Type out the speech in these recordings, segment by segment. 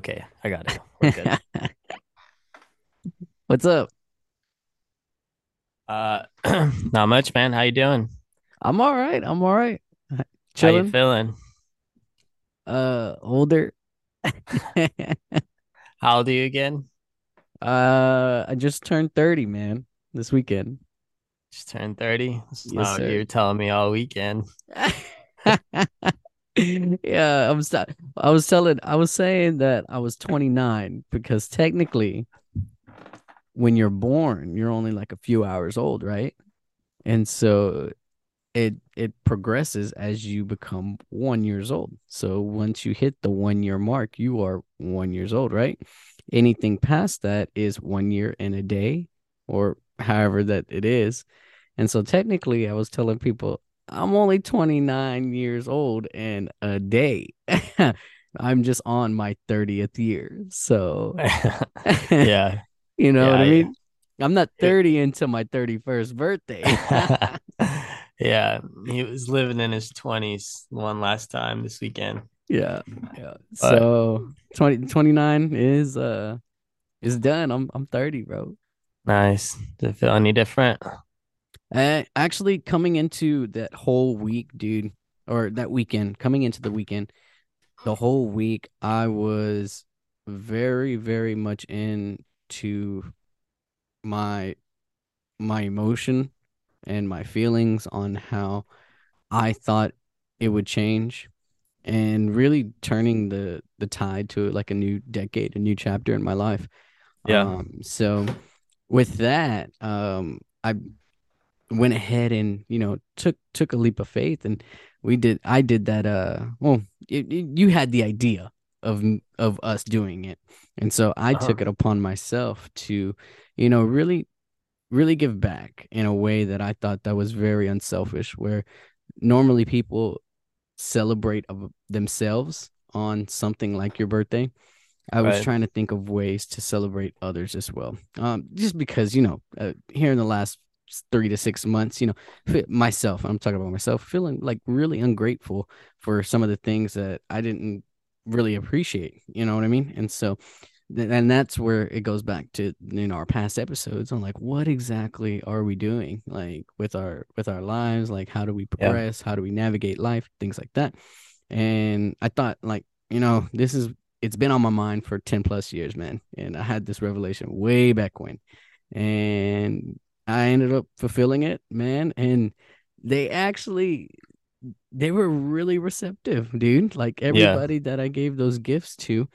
Okay, I got it. We're good. What's up? uh, not much, man. How you doing? I'm all right. I'm all right. How you Chilling. feeling? Uh, older. How old are you again? Uh, I just turned 30, man, this weekend. Just turned 30. That's Yes, not what you were telling me all weekend. Yeah, I'm st- I was telling, I was saying that I was 29 because technically, when you're born, you're only like a few hours old, right? And so it it progresses as you become one years old. So once you hit the one year mark, you are one years old, right? Anything past that is one year and a day, or however that it is. And so technically, I was telling people I'm only 29 years old and a day. I'm just on my 30th year. So Yeah, you know what yeah, I yeah. mean? I'm not It- 30 until my 31st birthday. Yeah, he was living in his 20s one last time this weekend. Yeah, yeah. But So 20 29 is uh is done. I'm I'm 30, bro. nice. Does it feel any different? Uh, actually coming into that whole week, dude, or that weekend, coming into the weekend, the whole week I was very, very much into my my emotion and my feelings on how I thought it would change and really turning the the tide to like a new decade, a new chapter in my life. Yeah. Um, so with that, um, I went ahead and you know took took a leap of faith, and we did. I did that. Uh, well, it, it- you had the idea of of us doing it, and so I Uh-huh. took it upon myself to, you know, really really give back in a way that I thought that was very unselfish. Where normally people celebrate of themselves on something like your birthday. I was Right. trying to think of ways to celebrate others as well. Um, just because you know, uh, here in the last three to six months, you know, myself, I'm talking about myself, feeling like really ungrateful for some of the things that I didn't really appreciate. You know what I mean? And so, and that's where it goes back to you know our past episodes on like what exactly are we doing like with our with our lives like how do we Yeah. progress how do we navigate life things like that and i thought like you know this is it's been on my mind for 10 plus years man and i had this revelation way back when and i ended up fulfilling it man and they actually they were really receptive dude like Yeah. everybody that i gave those gifts to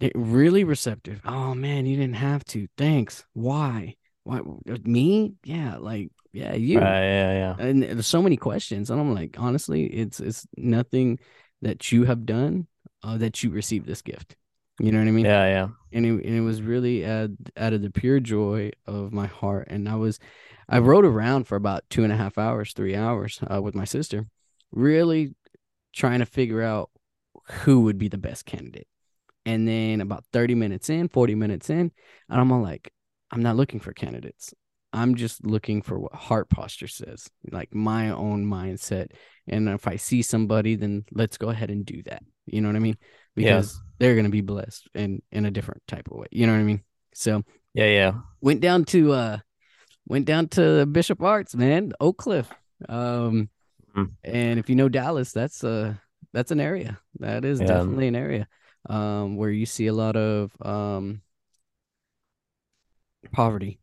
it really receptive. Oh man, you didn't have to. Thanks. Why? Why me? Yeah, like yeah, you. Right. Yeah. Yeah. And there's so many questions, and I'm like, honestly, it's it's nothing that you have done uh, that you received this gift. You know what I mean? Yeah. Yeah. And it, and it was really out, out of the pure joy of my heart. And I was, I rode around for about two and a half hours, three hours uh, with my sister, really trying to figure out who would be the best candidate. And then about 30 minutes in, 40 minutes in, and I'm all like, I'm not looking for candidates. I'm just looking for what heart posture says, like my own mindset. And if I see somebody, then let's go ahead and do that. You know what I mean? Yeah. They're gonna be blessed in in a different type of way. You know what I mean? So Yeah. Yeah. went down to uh went down to Bishop Arts, man, Oak Cliff. Um Mm. and if you know Dallas, that's uh that's an area. That is Yeah. definitely an area um where you see a lot of um poverty.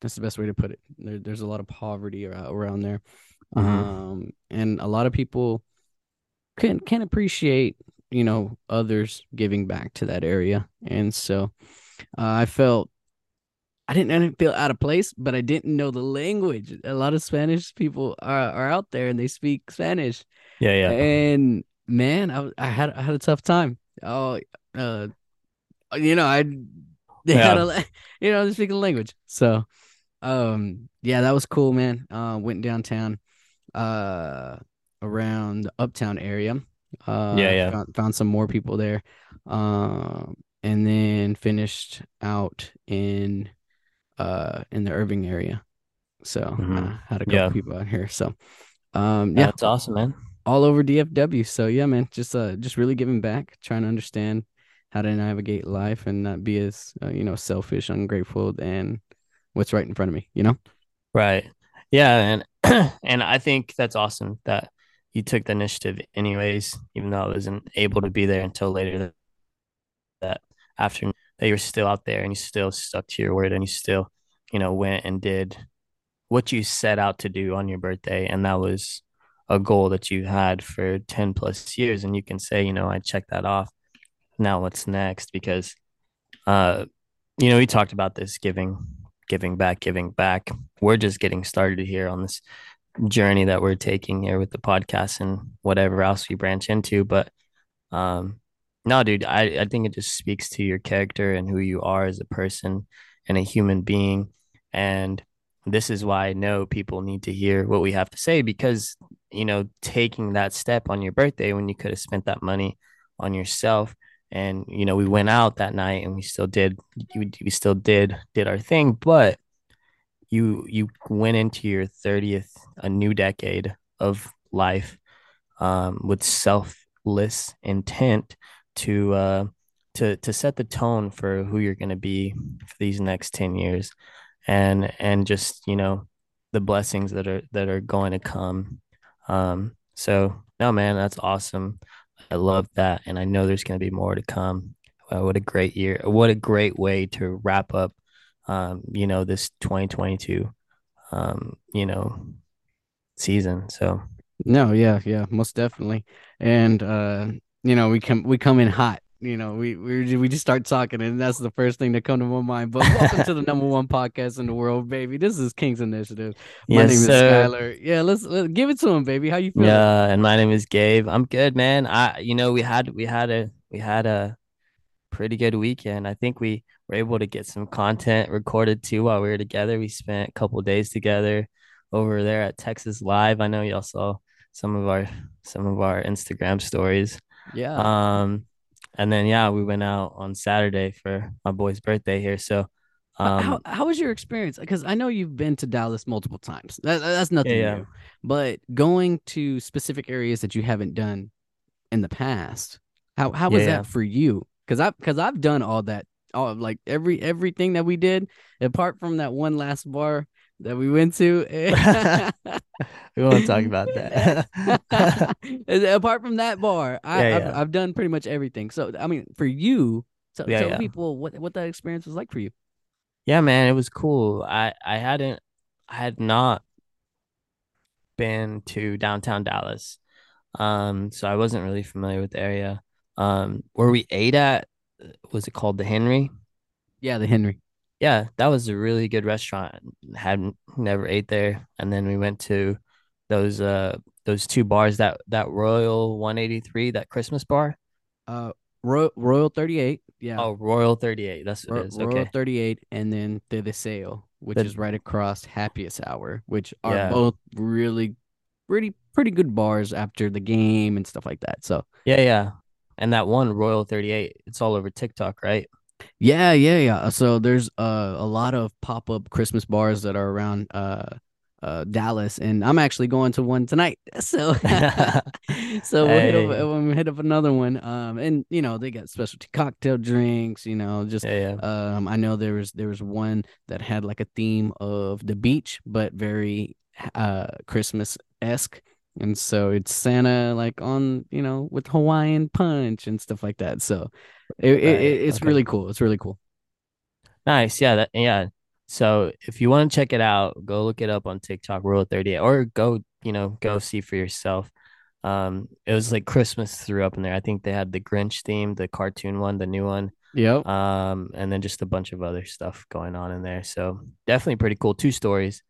That's the best way to put it. There, there's a lot of poverty around there. Mhm. Um and a lot of people can can appreciate, you know, others giving back to that area. And so uh, I felt I didn't I didn't feel out of place, but I didn't know the language. A lot of Spanish people are, are out there and they speak Spanish. Yeah. Yeah. And man, I, I had I had a tough time. Oh, uh, you know, I they had Yeah. a la- you know they speak the language. So, um, yeah, that was cool, man. Uh, went downtown, uh, around the uptown area. Uh, Yeah, yeah. Found, found some more people there. Um, and then finished out in uh in the Irving area. So Mhm. uh, had a couple Yeah. people out here. So, um, yeah, That's awesome, man. all over DFW. So yeah, man, just uh just really giving back, trying to understand how to navigate life and not be as uh, you know selfish, ungrateful, and what's right in front of me. You know. Right. Yeah, and and I think that's awesome that you took the initiative anyways, even though I wasn't able to be there until later that afternoon. That you're still out there and you still stuck to your word and you still, you know, went and did what you set out to do on your birthday, and that was a goal that you had for 10 plus years. And you can say you know i checked that off. Now what's next? Because uh you know we talked about this giving giving back giving back. We're just getting started here on this journey that we're taking here with the podcast and whatever else we branch into but um no dude i i think it just speaks to your character and who you are as a person and a human being and this is why I know people need to hear what we have to say because, you know, taking that step on your birthday when you could have spent that money on yourself. And, you know, we went out that night and we still did, we, we still did, did our thing, but you, you went into your 30th, a new decade of life um, with selfless intent to, uh, to, to set the tone for who you're going to be for these next 10 years and and just you know the blessings that are that are going to come. Um so no man that's awesome. I love that and i know there's going to be more to come. What a great year what a great way to wrap up um you know this 2022 um you know season so no yeah yeah most definitely and uh you know we come we come in hot you know, we we we just start talking, and that's the first thing that come to my mind. But welcome to the number one podcast in the world, baby. This is King's Initiative. My yes, name is Skyler. Yeah, let's, let's give it to him, baby. How you feeling? Yeah, and my name is Gabe. I'm good, man. I, you know, we had we had a we had a pretty good weekend. I think we were able to get some content recorded too while we were together. We spent a couple days together over there at Texas Live. I know y'all saw some of our some of our Instagram stories. Yeah. Um and then yeah, we went out on Saturday for my boy's birthday here. So um, how how was your experience? Because I know you've been to Dallas multiple times. That, that's nothing yeah, yeah. new. But going to specific areas that you haven't done in the past, how how was yeah, that for you? Because I because I've done all that, all like every everything that we did, apart from that one last bar that we went to. we won't talk about that. Apart from that bar, I, yeah, I've, I've, done pretty much everything. So, I mean, for you, so, yeah, tell yeah. people what what that experience was like for you. Yeah, man, it was cool. I I hadn't, I had not been to downtown Dallas, um, so I wasn't really familiar with the area. Um, where we ate at was it called the Henry? Yeah, the Henry yeah, that was a really good restaurant. Hadn't never ate there, and then we went to those uh those two bars that that Royal 183, that Christmas bar. Uh, Royal Royal 38. Yeah. Oh, Royal 38. That's what Ro- it is. Royal 38, and then the the sale, which the, is right across Happiest Hour, which are yeah. both really pretty pretty good bars after the game and stuff like that. So yeah, yeah. And that one Royal 38, it's all over TikTok, right? Yeah, yeah, yeah. So there's uh, a lot of pop up Christmas bars that are around uh, uh, Dallas, and I'm actually going to one tonight. So, so we'll, hit up, we'll hit up another one. Um, and you know they got specialty cocktail drinks. You know, just yeah, yeah. um, I know there was there was one that had like a theme of the beach, but very uh Christmas esque. And so it's Santa like on, you know, with Hawaiian punch and stuff like that. So it, right. it it's okay. really cool. It's really cool. Nice. Yeah. That, yeah. So if you want to check it out, go look it up on TikTok, Royal 38, or go, you know, go see for yourself. Um, it was like Christmas threw up in there. I think they had the Grinch theme, the cartoon one, the new one. Yep. Um, and then just a bunch of other stuff going on in there. So definitely pretty cool. Two stories.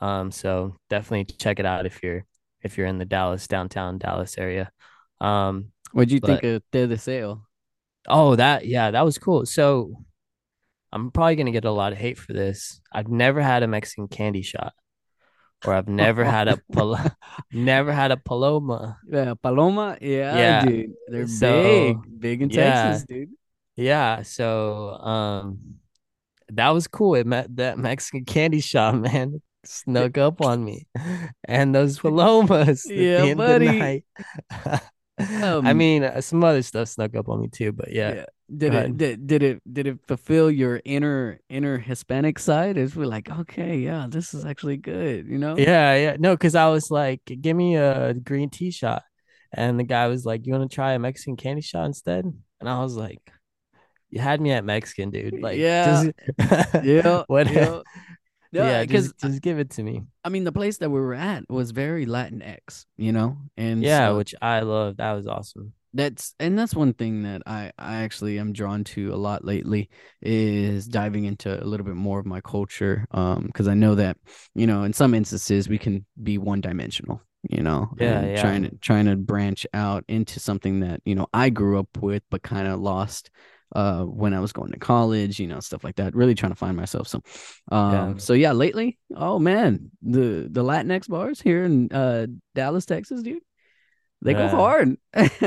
Um, so definitely check it out if you're if you're in the Dallas downtown Dallas area. Um, what do you but, think of the Sale? Oh, that yeah, that was cool. So I'm probably gonna get a lot of hate for this. I've never had a Mexican candy shot, or I've never had a pal- never had a paloma. Yeah, paloma. Yeah, yeah. dude, they're so, big, big in yeah, Texas, dude. Yeah, so um, that was cool. It met that Mexican candy shop, man snuck up on me, and those palomas. yeah, buddy. I Um, mean, uh, some other stuff snuck up on me too, but yeah, yeah. Did it did, did it did it fulfill your inner inner Hispanic side? Is we're like, okay, yeah, this is actually good, you know? Yeah, yeah. No, because I was like, give me a green tea shot. And the guy was like, You want to try a Mexican candy shot instead? And I was like, You had me at Mexican, dude. Like, Yeah, just yeah, what? yeah. No, Yeah, because just just give it to me. I mean, the place that we were at was very Latinx, you know, and Yeah, so which I love. That was awesome. that's and that's one thing that I I actually am drawn to a lot lately is diving into a little bit more of my culture, um, because I know that you know in some instances we can be one dimensional, you know, Yeah, yeah. trying to trying to branch out into something that you know I grew up with, but kind of lost. Uh, when I was going to college, you know, stuff like that, really trying to find myself. So, Yeah. um, so yeah, lately, oh man, the the Latinx bars here in uh Dallas, Texas, dude, they go hard.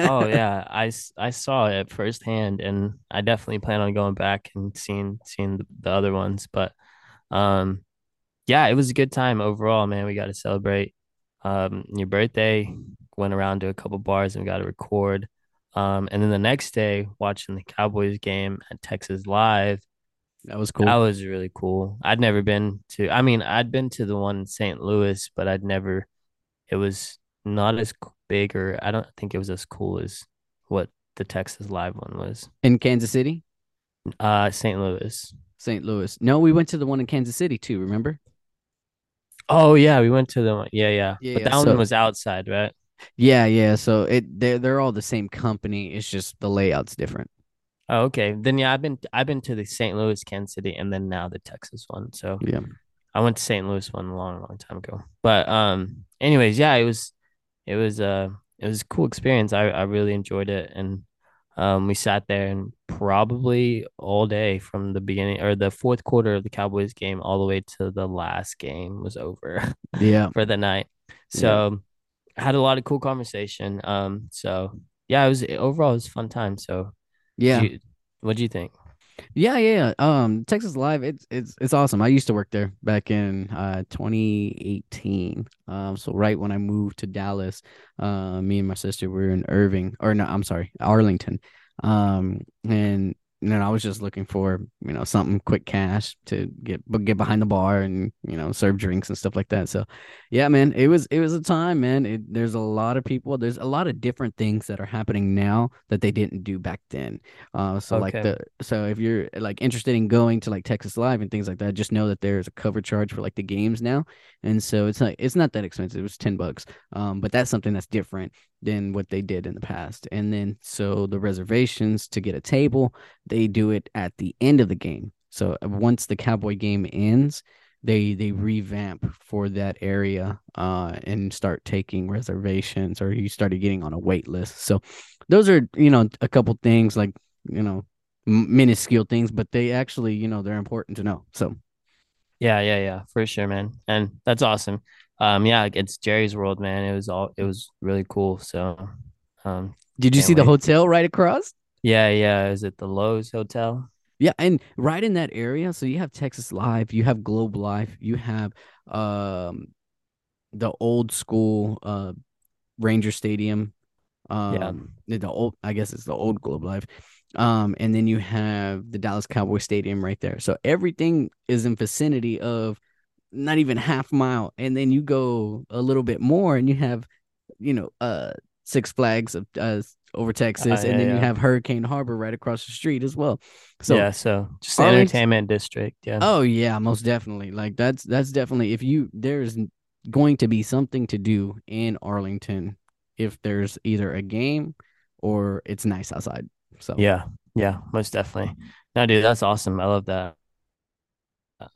Oh yeah, I, I saw it firsthand, and I definitely plan on going back and seeing seeing the, the other ones. But um, yeah, it was a good time overall, man. We got to celebrate um your birthday. Went around to a couple bars and we got to record. Um, and then the next day, watching the Cowboys game at Texas Live. That was cool. That was really cool. I'd never been to. I mean, I'd been to the one in St. Louis, but I'd never. It was not as big, or I don't think it was as cool as what the Texas Live one was. In Kansas City, Uh, St. Louis. St. Louis. No, we went to the one in Kansas City too, remember? Oh yeah, we went to the one. Yeah, yeah. But Yeah, that one so was outside, right? Yeah, yeah. So it they're they're all the same company. It's just the layout's different. Oh, okay. Then yeah, I've been I've been to the St. Louis, Kansas City, and then now the Texas one. So Yeah. I went to St. Louis one a long, long time ago. But um, anyways, yeah, it was it was uh it was a cool experience. I I really enjoyed it, and um, we sat there and probably all day from the beginning or the fourth quarter of the Cowboys game all the way to the last game was over Yeah. for the night. So I had a lot of cool conversation. Um, so yeah, it was overall it was a fun time. So Yeah. what do you think? Yeah, yeah. yeah. Um, Texas Live, it's it's it's awesome. I used to work there back in uh 2018. Um, so right when I moved to Dallas, uh, me and my sister were in Irving, or no, I'm sorry, Arlington. Um, and and then I was just looking for you know something quick cash to get but get behind the bar and you know serve drinks and stuff like that. So, yeah, man, it was it was a time, man. It, there's a lot of people. There's a lot of different things that are happening now that they didn't do back then. Uh, so like the so if you're like interested in going to like Texas Live and things like that, just know that there's a cover charge for like the games now, and so it's like it's not that expensive. It's ten bucks. Um, but that's something that's different than what they did in the past. And then so the reservations to get a table, they do it at the end of the game. So uh, once the Cowboy game ends, they they revamp for that area uh and start taking reservations or you started getting on a wait list. So those are you know a couple things like you know minuscule things, but they actually you know they're important to know. So Yeah, yeah, yeah, for sure, man. And that's awesome. Um, yeah, it's Jerry's World, man. It was all it was really cool. So um did you see the hotel right across? Yeah, yeah. Is it the Loews Hotel? Yeah, and right in that area, so you have Texas Live, you have Globe Life, you have um the old school uh Ranger Stadium, um the the old I guess it's the old Globe Life. Um and then you have the Dallas Cowboy Stadium right there. So everything is in vicinity of not even half mile and then you go a little bit more and you have you know uh Six Flags of uh over Uh, Texas and yeah, then you have Hurricane Harbor right across the street as well. So Yeah, so just Arlington entertainment district. Yeah. Oh yeah, most definitely. Like that's that's definitely if you there's going to be something to do in Arlington if there's either a game or it's nice outside. So Yeah. Yeah, most definitely. No, dude, that's awesome. I love that.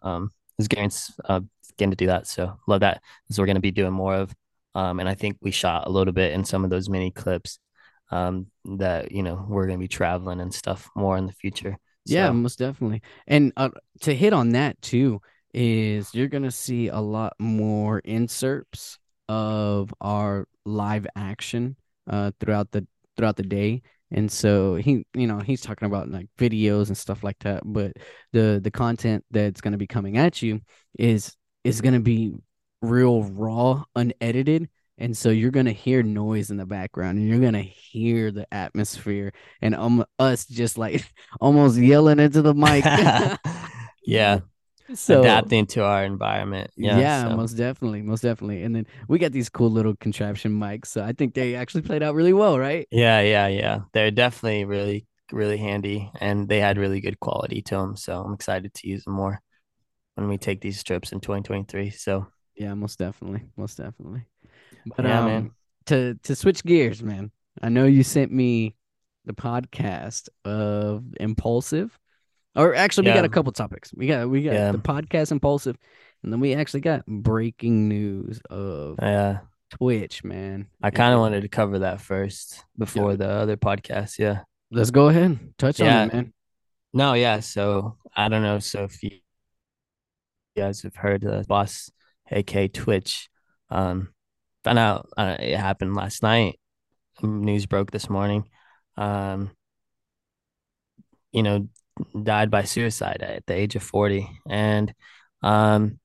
Um, it's getting uh getting to do that. So love that. This we're gonna be doing more of. Um, and I think we shot a little bit in some of those mini clips. Um, that you know we're gonna be traveling and stuff more in the future. yeah, most definitely. And uh, to hit on that too is you're gonna see a lot more inserts of our live action uh throughout the throughout the day. And so he, you know, he's talking about like videos and stuff like that. But the the content that's gonna be coming at you is is gonna be real raw, unedited, And so you're gonna hear noise in the background, and you're gonna hear the atmosphere, and um, us just like almost yelling into the mic. yeah, so adapting to our environment. Yeah, yeah, so- most definitely, most definitely. And then we got these cool little contraption mics, so I think they actually played out really well, right? yeah, yeah, yeah. They're definitely really, really handy, and they had really good quality to them. So I'm excited to use them more when we take these trips in 2023. So Yeah, most definitely, most definitely. But Yeah, um, man. to to switch gears, man. I know you sent me the podcast of Impulsive, or actually, we got a couple topics. We got we got Yeah. the podcast Impulsive, and then we actually got breaking news of yeah, Twitch, man. I kind of wanted to cover that first before the other podcast. Yeah. Let's go ahead, touch on it, man. No, yeah. So I don't know. So if you guys have heard the boss, aka Twitch, um, found out uh, it happened last night. News broke this morning. Um, you know, died by suicide at the age of 40. And, um,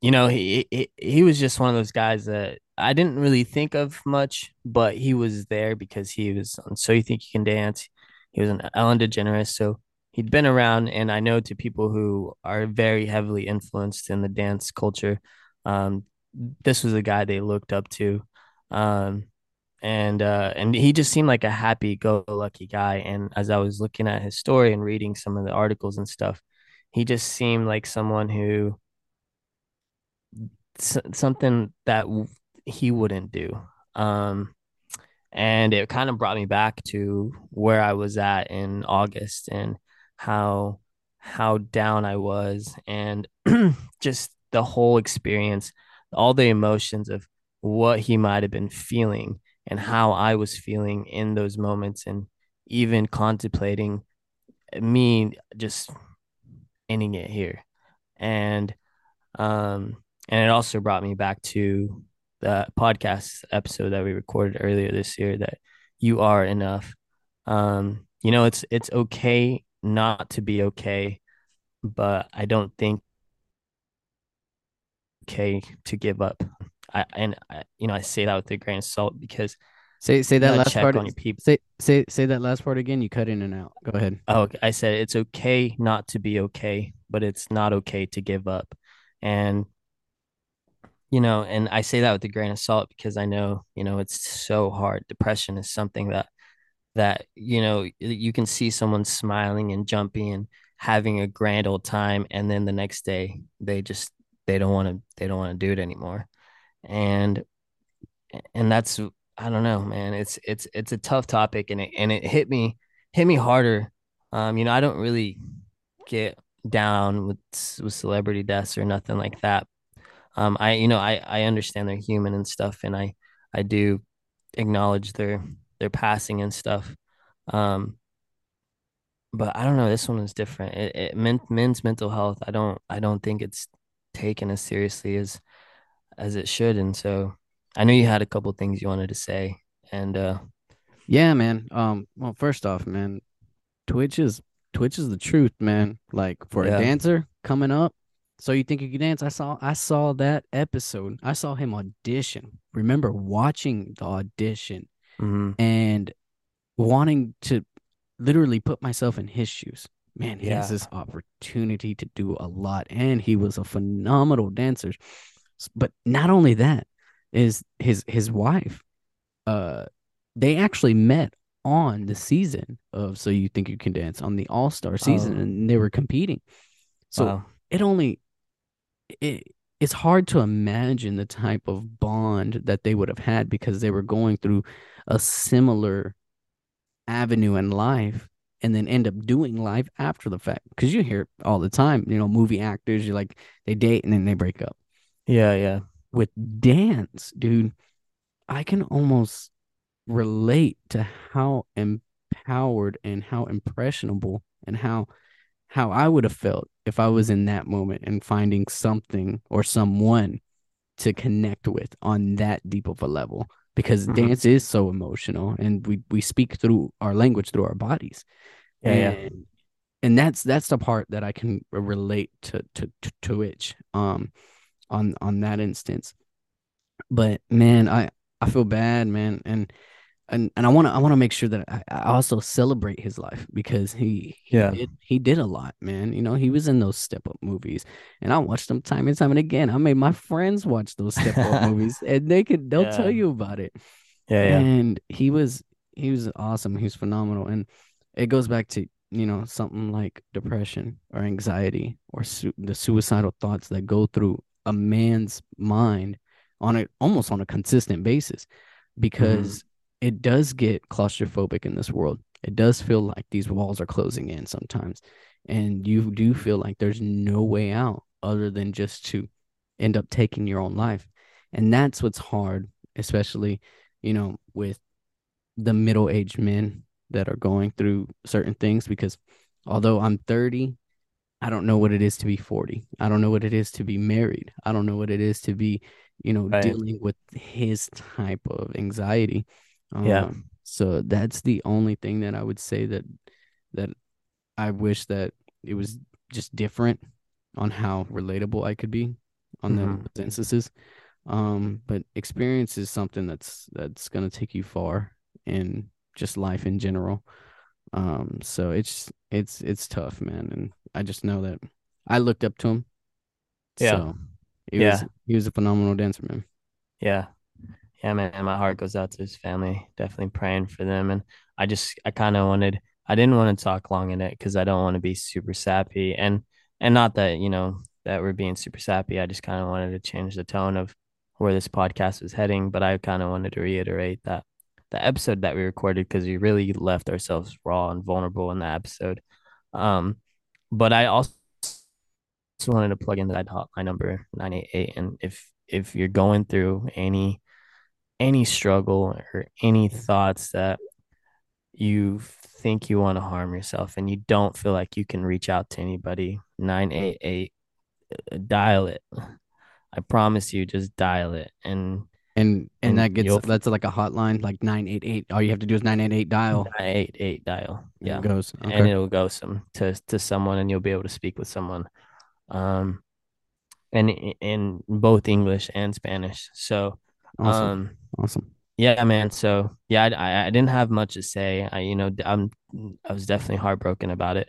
you know, he, he he was just one of those guys that I didn't really think of much, but he was there because he was on So You Think You Can Dance. He was an Ellen DeGeneres, so he'd been around, and I know to people who are very heavily influenced in the dance culture, um, this was a guy they looked up to, um, and uh, and he just seemed like a happy-go-lucky guy. And as I was looking at his story and reading some of the articles and stuff, he just seemed like someone who something that he wouldn't do. Um, and it kind of brought me back to where I was at in August and how how down I was and just the whole experience, all the emotions of what he might have been feeling and how I was feeling in those moments and even contemplating me just ending it here. And um and it also brought me back to the podcast episode that we recorded earlier this year that you are enough. Um, you know, it's it's okay not to be okay, but I don't think okay to give up. I and I, you know I say that with a grain of salt because Say say that last part. on your people. Say say say that last part again. You cut in and out. Go ahead. Oh, I said it's okay not to be okay, but it's not okay to give up. And you know, and I say that with a grain of salt because I know, you know, it's so hard. Depression is something that that, you know, you can see someone smiling and jumping and having a grand old time and then the next day they just they don't want to they don't want to do it anymore. And and that's I don't know, man. It's it's it's a tough topic and it and it hit me hit me harder. Um, you know, I don't really get down with with celebrity deaths or nothing like that. Um, I you know I I understand they're human and stuff, and I I do acknowledge their their passing and stuff. Um, but I don't know. This one is different. It, it men, men's mental health. I don't I don't think it's taken as seriously as as it should, and so I knew you had a couple things you wanted to say, and uh, Yeah, man. Um. Well, first off, man, Twitch is Twitch is the truth, man. Like for Yeah. a dancer coming up, so you think you can dance? I saw I saw that episode. I saw him audition. Remember watching the audition mhm. and wanting to literally put myself in his shoes. Man, he has this opportunity to do a lot, and he was a phenomenal dancer. But not only that, is his his wife. Uh, they actually met on the season of So You Think You Can Dance on the All Star season, Oh. and they were competing. So wow. it only it it's hard to imagine the type of bond that they would have had because they were going through a similar avenue in life and then end up doing life after the fact because you hear it all the time you know movie actors you're like they date and then they break up Yeah, yeah. with dance dude i can almost relate to how empowered and how impressionable and how how I would have felt if I was in that moment and finding something or someone to connect with on that deep of a level because Mhm. dance is so emotional and we we speak through our language through our bodies Yeah, yeah. and and that's that's the part that I can relate to to to to which um on on that instance but man, I I feel bad, man, and and and I want to I want to make sure that I, I also celebrate his life because he he Yeah. did he did a lot, man. You know, he was in those step up movies, and I watched them time and time and again. I made my friends watch those step up movies, and they could they'll tell you about it. Yeah. Yeah. And he was he was awesome. He was phenomenal, and it goes back to you know something like depression or anxiety or su- the suicidal thoughts that go through a man's mind on a almost on a consistent basis mm-hmm. because it does get claustrophobic in this world. It does feel like these walls are closing in sometimes. And you do feel like there's no way out other than just to end up taking your own life. And that's what's hard, especially, you know, with the middle aged men that are going through certain things. Because although I'm 30, I don't know what it is to be 40. I don't know what it is to be married. I don't know what it is to be, you know, Right. dealing with his type of anxiety. Yeah. Um, so that's the only thing that I would say that that I wish that it was just different on how relatable I could be on Mhm. those instances. Um, but experience is something that's that's gonna take you far in just life in general. Um, so it's it's it's tough, man, and I just know that I looked up to him. Yeah. So he was Yeah. he was a phenomenal dancer, man. Yeah. Yeah, man. My heart goes out to his family. Definitely praying for them. And I just, I kind of wanted, I didn't want to talk long in it because I don't want to be super sappy. And, and not that, you know, that we're being super sappy. I just kind of wanted to change the tone of where this podcast was heading. But I kind of wanted to reiterate that the episode that we recorded because we really left ourselves raw and vulnerable in that episode. Um, but I also wanted to plug in that hotline number 988. And if, if you're going through any any struggle or any thoughts that you think you want to harm yourself and you don't feel like you can reach out to anybody, 988, uh, dial it. I promise you, just dial it. And And and And that gets that's like a hotline, like nine eight eight. All you have to do is nine eight eight dial. 988 dial. Yeah. it goes. And it'll go some to, to someone and you'll be able to speak with someone. Um, and in both English and Spanish. So, Awesome. um, awesome. Yeah, man. So yeah, I, I didn't have much to say. I, you know, I'm I was definitely heartbroken about it.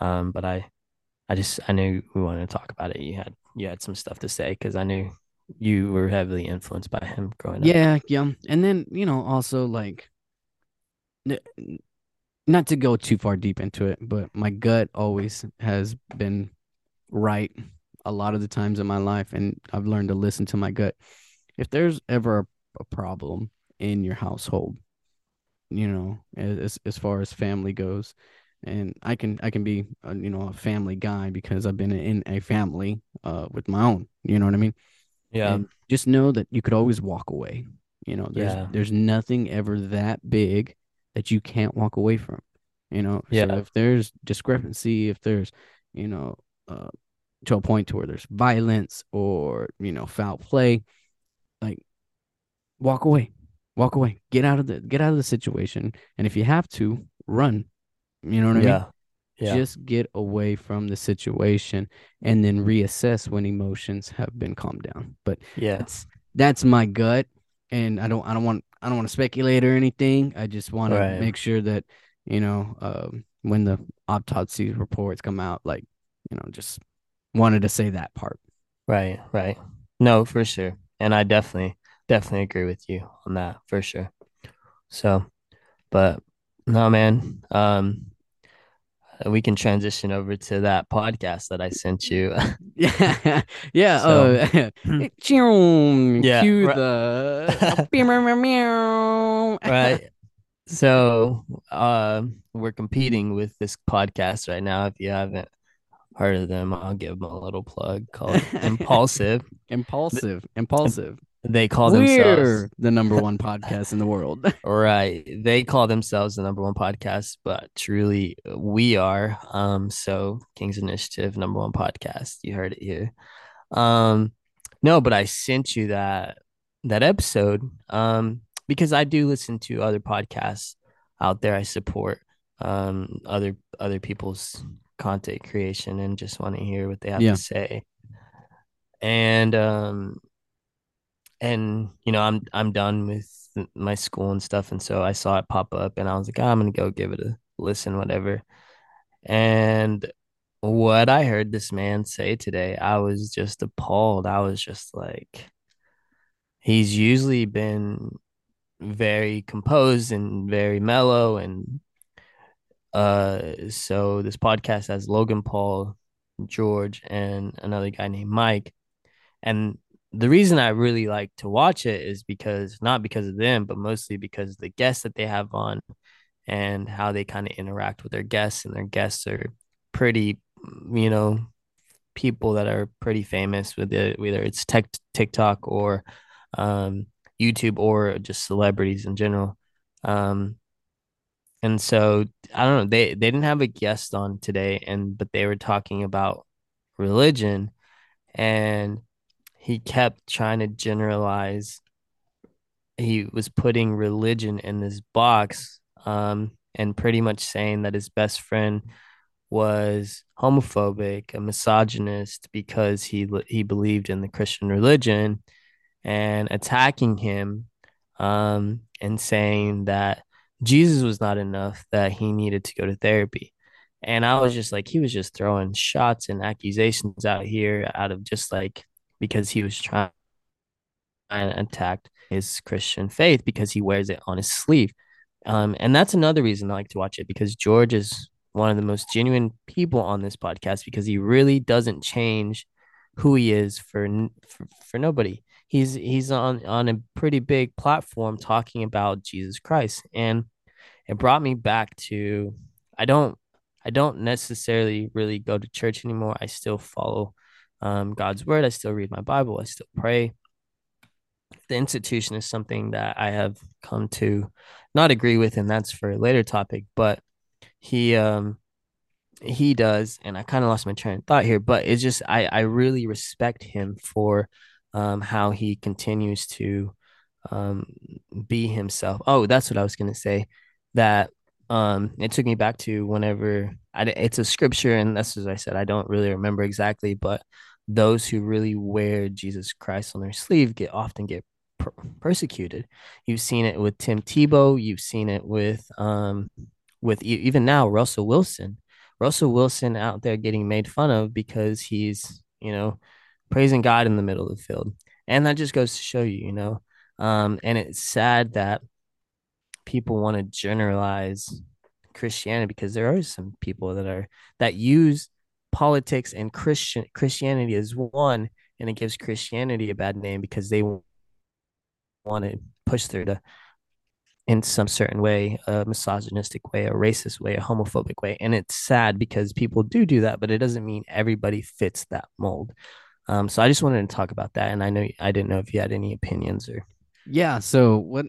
Um, but I, I just I knew we wanted to talk about it. You had you had some stuff to say because I knew you were heavily influenced by him growing up. Yeah, yeah. And then, you know, also like not to go too far deep into it, but my gut always has been right a lot of the times in my life and I've learned to listen to my gut. If there's ever a, problem in your household, you know, as as far as family goes, and I can I can be a, you know a family guy because I've been in a family uh with my own, you know what I mean? Yeah. And just know that you could always walk away. You know, there's Yeah. there's nothing ever that big that you can't walk away from. You know, so Yeah. if there's discrepancy, if there's, you know, uh, to a point to where there's violence or you know foul play, like walk away, walk away, get out of the get out of the situation, and if you have to, run. You know what I mean? Yeah. Just get away from the situation and then reassess when emotions have been calmed down. But yeah. that's that's my gut, and I don't I don't want I don't want to speculate or anything. I just want Right. to make sure that you know um, when the autopsy reports come out, like you know, just wanted to say that part. Right. Right. No, for sure. And I definitely definitely agree with you on that for sure. So, but no, man. Um, we can transition over to that podcast that I sent you. Yeah, yeah. So- oh, Yeah, cue right. the right so um we're competing with this podcast right now if you haven't heard of them i'll give them a little plug called impulsive impulsive, impulsive. They call themselves We're the number one podcast in the world. right. They call themselves the number one podcast but truly we are um so king's initiative number one podcast. You heard it here. Um no but i sent you that that episode um because i do listen to other podcasts out there. I support um other other people's content creation and just want to hear what they have Yeah. to say. And um and you know, I'm I'm done with my school and stuff, and so I saw it pop up, and I was like, oh, I'm gonna go give it a listen, whatever. And what I heard this man say today, I was just appalled. I was just like, he's usually been very composed and very mellow and uh so this podcast has Logan Paul, George and another guy named Mike and the reason I really like to watch it is because not because of them but mostly because the guests that they have on and how they kind of interact with their guests and their guests are pretty you know people that are pretty famous with it whether it's tech TikTok or um YouTube or just celebrities in general. Um, and so I don't know, they they didn't have a guest on today, and but they were talking about religion, and he kept trying to generalize. He was putting religion in this box, um, and pretty much saying that his best friend was homophobic, a misogynist because he he believed in the Christian religion and attacking him um, and saying that Jesus was not enough, that he needed to go to therapy. And I was just like, he was just throwing shots and accusations out here out of just like because he was trying to attack his Christian faith because he wears it on his sleeve. Um, and that's another reason I like to watch it because George is one of the most genuine people on this podcast because he really doesn't change who he is for for, for nobody he's he's on on a pretty big platform talking about Jesus Christ and it brought me back to I don't I don't necessarily really go to church anymore. I still follow um, God's word. I still read my Bible. I still pray. The institution is something that I have come to not agree with, and that's for a later topic. But he um he does, and I kind of lost my train of thought here. But it's just I I really respect him for um, how he continues to um, be himself. Oh, that's what I was gonna say. That um, it took me back to whenever I, it's a scripture, and that's as I said. I don't really remember exactly, but those who really wear Jesus Christ on their sleeve get often get per- persecuted. You've seen it with Tim Tebow. You've seen it with um, with even now Russell Wilson. Russell Wilson out there getting made fun of because he's you know praising God in the middle of the field. And that just goes to show you, you know. Um, and it's sad that people want to generalize Christianity because there are some people that are that use politics and Christian Christianity is one, and it gives Christianity a bad name because they want to push through to in some certain way, a misogynistic way, a racist way, a homophobic way. And it's sad because people do do that, but it doesn't mean everybody fits that mold. Um, so I just wanted to talk about that, and I know I didn't know if you had any opinions or. Yeah. So what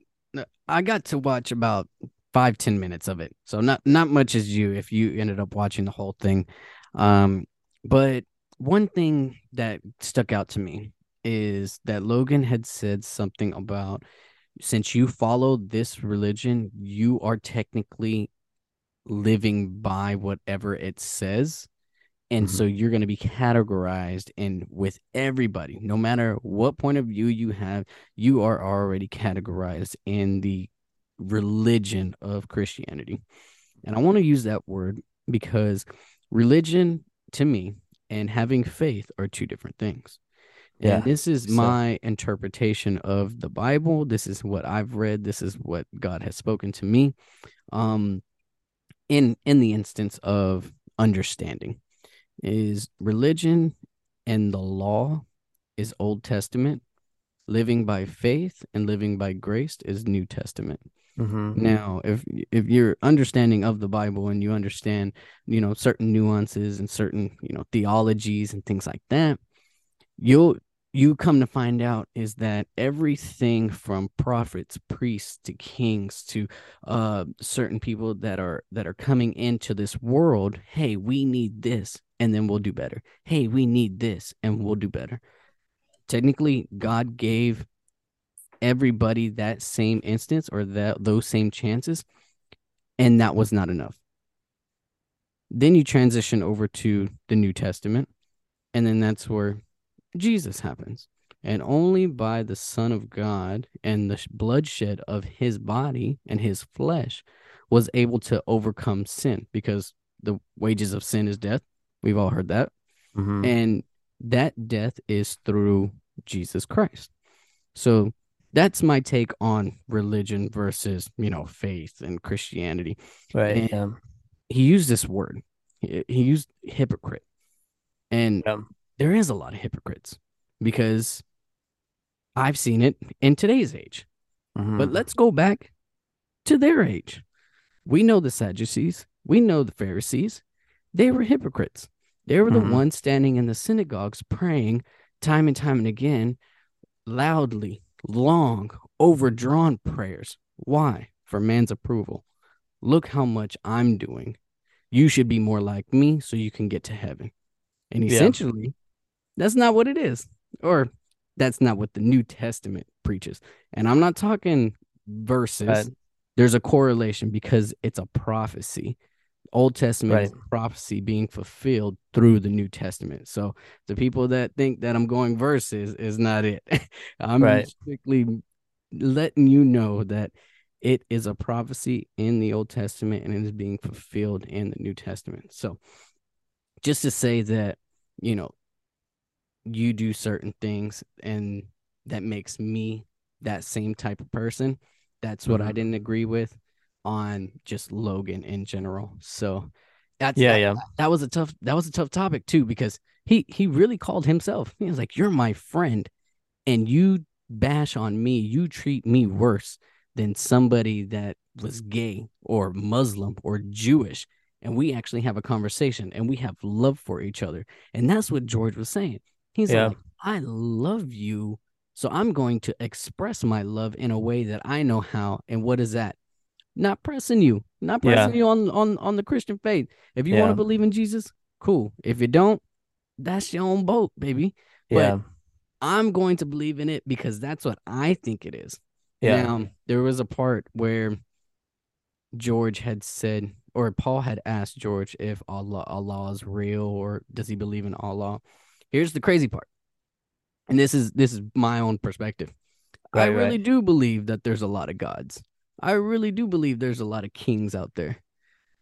I got to watch about five ten minutes of it, so not not much as you if you ended up watching the whole thing. Um, but one thing that stuck out to me is that Logan had said something about since you follow this religion, you are technically living by whatever it says. And mm-hmm. so you're going to be categorized and with everybody. No matter what point of view you have you are already categorized in the religion of christianity. And i want to use that word because religion to me and having faith are two different things yeah and this is so. my interpretation of the bible this is what i've read this is what god has spoken to me um in in the instance of understanding is religion and the law is Old Testament. Living by faith and living by grace is New Testament. Mm-hmm. Now, if if you're understanding of the Bible and you understand, you know, certain nuances and certain, you know, theologies and things like that, you'll you come to find out is that everything from prophets priests to kings to uh certain people that are that are coming into this world hey we need this and then we'll do better hey we need this and we'll do better technically god gave everybody that same instance or that those same chances and that was not enough then you transition over to the new testament and then that's where Jesus happens. and only by the Son of God and the bloodshed of his body and his flesh was able to overcome sin because the wages of sin is death. We've all heard that. Mhm. And that death is through Jesus Christ. So that's my take on religion versus, you know, faith and Christianity. right. and- Yeah. He used this word. He, he used hypocrite. And Yeah. there is a lot of hypocrites because I've seen it in today's age. Mhm. But let's go back to their age. We know the Sadducees, we know the Pharisees. They were hypocrites. They were the Mhm. ones standing in the synagogues praying time and time and again, loudly, long, overdrawn prayers. Why? For man's approval. Look how much I'm doing. You should be more like me so you can get to heaven. And Yeah. essentially, that's not what it is. Or that's not what the New Testament preaches. And I'm not talking verses. There's a correlation because it's a prophecy. Old Testament Right. prophecy being fulfilled through the New Testament. So the people that think that I'm going verses is not it. I'm Right. strictly letting you know that it is a prophecy in the Old Testament and it is being fulfilled in the New Testament. So just to say that, you know, you do certain things and that makes me that same type of person. That's what I Mhm. didn't agree with on just Logan in general. So that's Yeah, that, yeah. that was a tough that was a tough topic too because he he really called himself. He was like, "You're my friend, and you bash on me. You treat me worse than somebody that was gay or Muslim or Jewish." And we actually have a conversation and we have love for each other. And that's what George was saying. He's Yeah. like, I love you. So I'm going to express my love in a way that I know how. And what is that? Not pressing you, not Yeah. pressing you on, on, on the Christian faith. If you want to believe in Jesus, cool. If you don't, that's your own boat, baby. But Yeah. I'm going to believe in it because that's what I think it is. Yeah. Now, there was a part where George had said, or Paul had asked George if Allah Allah is real or does he believe in Allah. Here's the crazy part, and this is this is my own perspective. I really right. do believe that there's a lot of gods. I really do believe there's a lot of kings out there.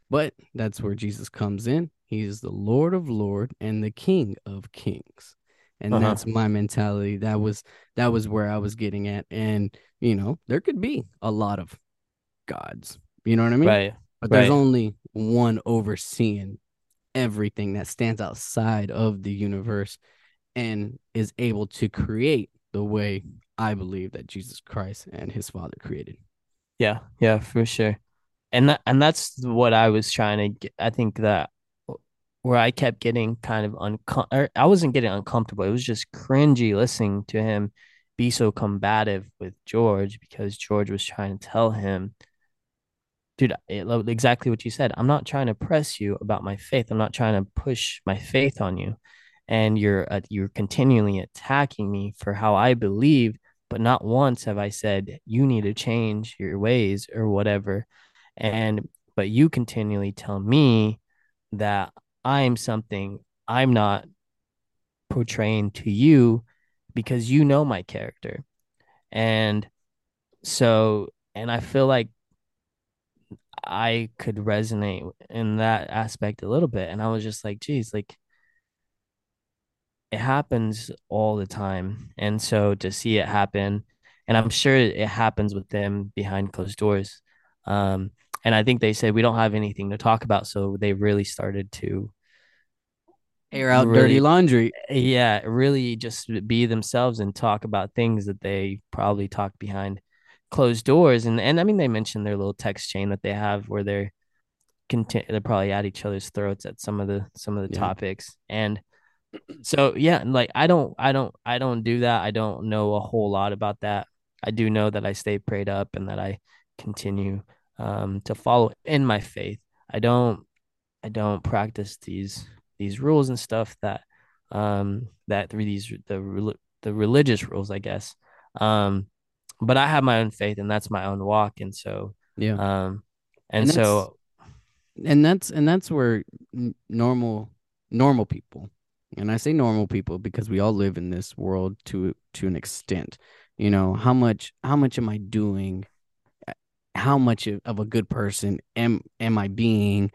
But that's where Jesus comes in. He is the Lord of Lord and the King of Kings. And Uh-huh. that's my mentality. That was that was where I was getting at. And you know, there could be a lot of gods. You know what I mean? Right. But there's right. only one overseeing everything that stands outside of the universe and is able to create the way I believe that Jesus Christ and his Father created. Yeah, yeah, for sure. And that and that's what I was trying to get. I think that where I kept getting kind of uncom or I wasn't getting uncomfortable. It was just cringy listening to him be so combative with George because George was trying to tell him, dude, it, exactly what you said. I'm not trying to press you about my faith. I'm not trying to push my faith on you. And you're uh, you're continually attacking me for how I believe but not once have I said you need to change your ways or whatever. And but you continually tell me that I'm something I'm not portraying to you because you know my character. And so and I feel like I could resonate in that aspect a little bit. And I was just like, geez, like it happens all the time. And so to see it happen, and I'm sure it happens with them behind closed doors. Um, and I think they said we don't have anything to talk about, so they really started to Air out Really- dirty laundry. yeah, really just be themselves and talk about things that they probably talk behind closed doors. And and I mean they mentioned their little text chain that they have where they're content they're probably at each other's throats at some of the some of the Yeah. topics. And so yeah, like I don't I don't I don't do that. I don't know a whole lot about that. I do know that I stay prayed up and that I continue um to follow in my faith. I don't I don't practice these these rules and stuff that um that through these the the religious rules, I guess. Um but I have my own faith and that's my own walk and so Yeah. um and, And so and that's and that's where normal normal people and I say normal people because we all live in this world to to an extent. You know, how much how much am I doing? How much of a good person am am I being?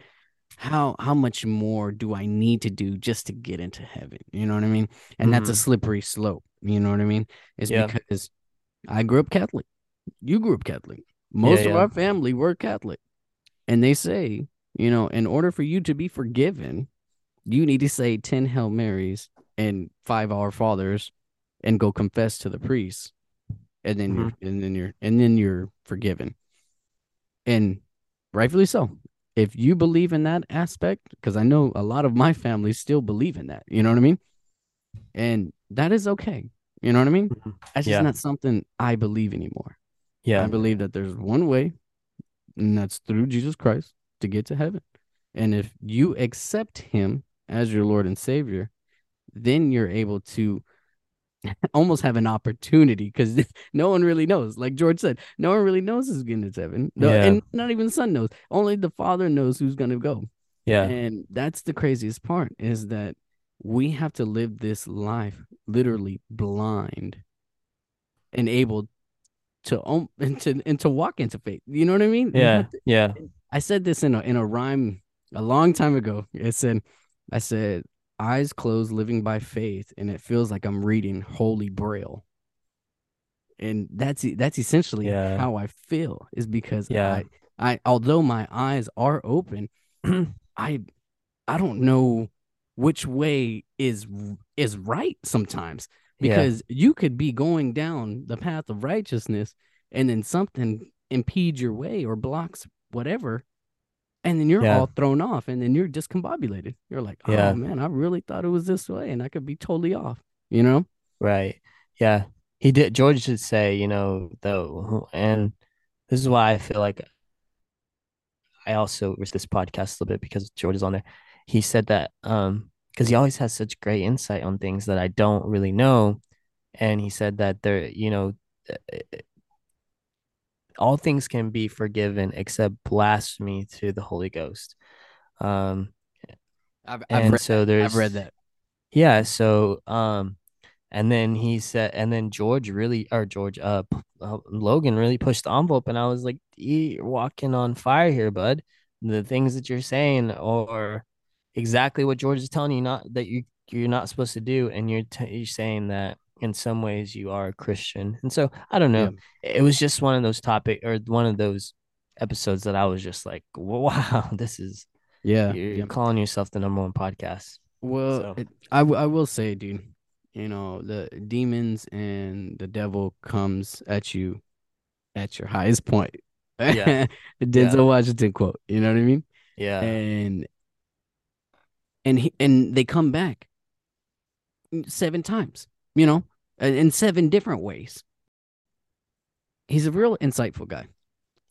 How how much more do I need to do just to get into heaven? You know what I mean? And mm-hmm. that's a mm-hmm. slippery slope. You know what I mean? It's yeah. because I grew up Catholic. You grew up Catholic. Most yeah, of our family were Catholic. And they say, you know, in order for you to be forgiven, you need to say 10 Hail Marys and five Our Fathers and go confess to the priest. And then mm-hmm. you're and then you're and then you're forgiven. And rightfully so. If you believe in that aspect, because I know a lot of my family still believe in that, you know what I mean? And that is okay. You know what I mean? Mm-hmm. That's just yeah. not something I believe anymore. Yeah. I believe that there's one way, and that's through Jesus Christ to get to heaven. And if you accept him as your Lord and Savior, then you're able to almost have an opportunity because no one really knows. Like George said, no one really knows who's getting to heaven. No, yeah. and not even the son knows. Only the father knows who's gonna go. Yeah. And that's the craziest part is that we have to live this life literally blind and able to um and to and to walk into faith. You know what I mean? Yeah. To, yeah. I said this in a in a rhyme a long time ago. It said, I said, eyes closed, living by faith, and it feels like I'm reading Holy Braille. And that's that's essentially yeah. how I feel is because yeah. I, I although my eyes are open, I I don't know which way is is right sometimes because yeah. you could be going down the path of righteousness and then something impedes your way or blocks whatever and then you're yeah. all thrown off and then you're discombobulated. You're like oh yeah. man i really thought it was this way and i could be totally off you know? Right. Yeah. He did george did say you know though and this is why i feel like i also wish this podcast a little bit because george is on there. He said that um because he always has such great insight on things that i don't really know. And he said that there you know all things can be forgiven except blasphemy to the Holy Ghost. Um, I've, I've and so there's I've read that. Yeah. So um, and then he said, and then George really, or George, uh, uh Logan really pushed the envelope, and I was like, you're walking on fire here, bud. The things that you're saying are exactly what George is telling you not that you you're not supposed to do, and you're t- you're saying that in some ways you are a Christian. And so I don't know. Yeah. It was just one of those topic or one of those episodes that I was just like, wow, this is yeah, you're yeah. calling yourself the number one podcast. Well, so. it, I, w- I will say, dude, you know, the demons and the devil comes at you at your highest point. Yeah. the Denzel yeah. Washington quote, you know what I mean? Yeah. And and he, and they come back seven times you know, in seven different ways. He's a real insightful guy.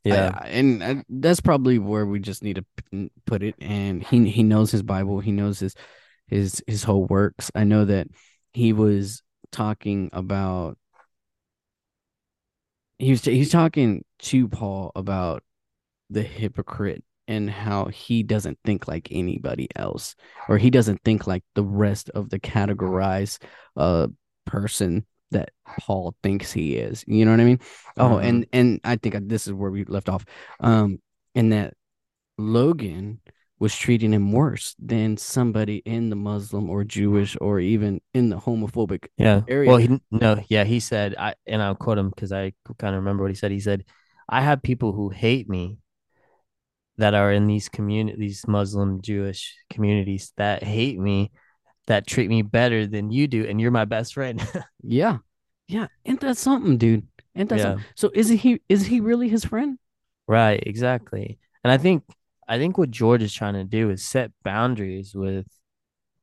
Yeah, I, and I, that's probably where we just need to put it. And he he knows his Bible. He knows his his his whole works. I know that he was talking about. He was he's talking to Paul about the hypocrite and how he doesn't think like anybody else, or he doesn't think like the rest of the categorized uh person that Paul thinks he is. You know what I mean? Oh, mm-hmm. and and I think this is where we left off. Um, and that Logan was treating him worse than somebody in the Muslim or Jewish or even in the homophobic yeah. area. Well, he no, yeah, he said, I and I'll quote him because I kind of remember what he said. He said, "I have people who hate me." That are in these communities, these Muslim Jewish communities that hate me that treat me better than you do, and you're my best friend. yeah, yeah, ain't that something, dude? Ain't that yeah. something? So is he is he really his friend? Right, exactly. And I think I think what George is trying to do is set boundaries with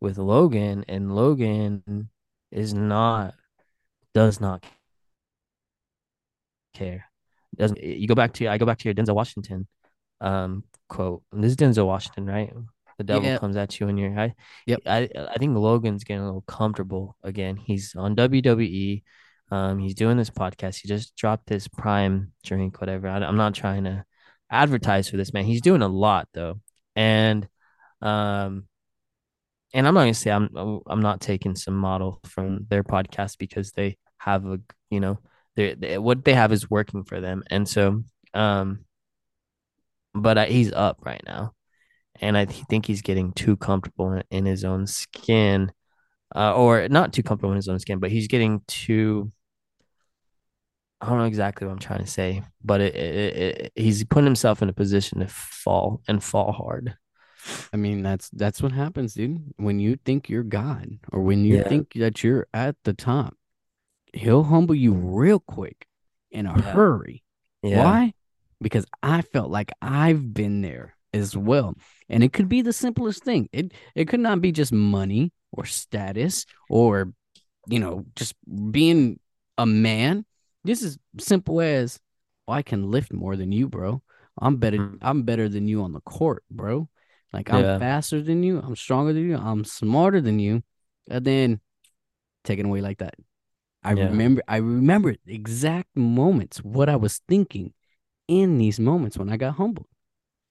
with Logan, and Logan is not does not care. Doesn't you go back to I go back to your Denzel Washington um quote. And this is Denzel Washington, right? The devil yeah. comes at you in your head. Yep. I I think Logan's getting a little comfortable again. He's on WWE. Um, he's doing this podcast. He just dropped his prime drink, whatever. I, am not trying to advertise for this man. He's doing a lot though, and um, and I'm not gonna say I'm I'm not taking some model from their podcast because they have a you know they they what they have is working for them, and so um, but I, he's up right now, and I think he's getting too comfortable in, his own skin, uh, or not too comfortable in his own skin, but he's getting too. I don't know exactly what I'm trying to say, but it, it, it, he's putting himself in a position to fall and fall hard. I mean, that's that's what happens, dude. When you think you're God, or when you Yeah. think that you're at the top, he'll humble you real quick in a Yeah. hurry. Yeah. Why? Because I felt like I've been there as well. And it could be the simplest thing. It it could not be just money or status or you know, just being a man. This is simple as oh, I can lift more than you, bro. I'm better Mhm. I'm better than you on the court, bro. Like I'm Yeah. faster than you, I'm stronger than you, I'm smarter than you. And then taken away like that. I Yeah. remember I remember exact moments what I was thinking in these moments when I got humbled.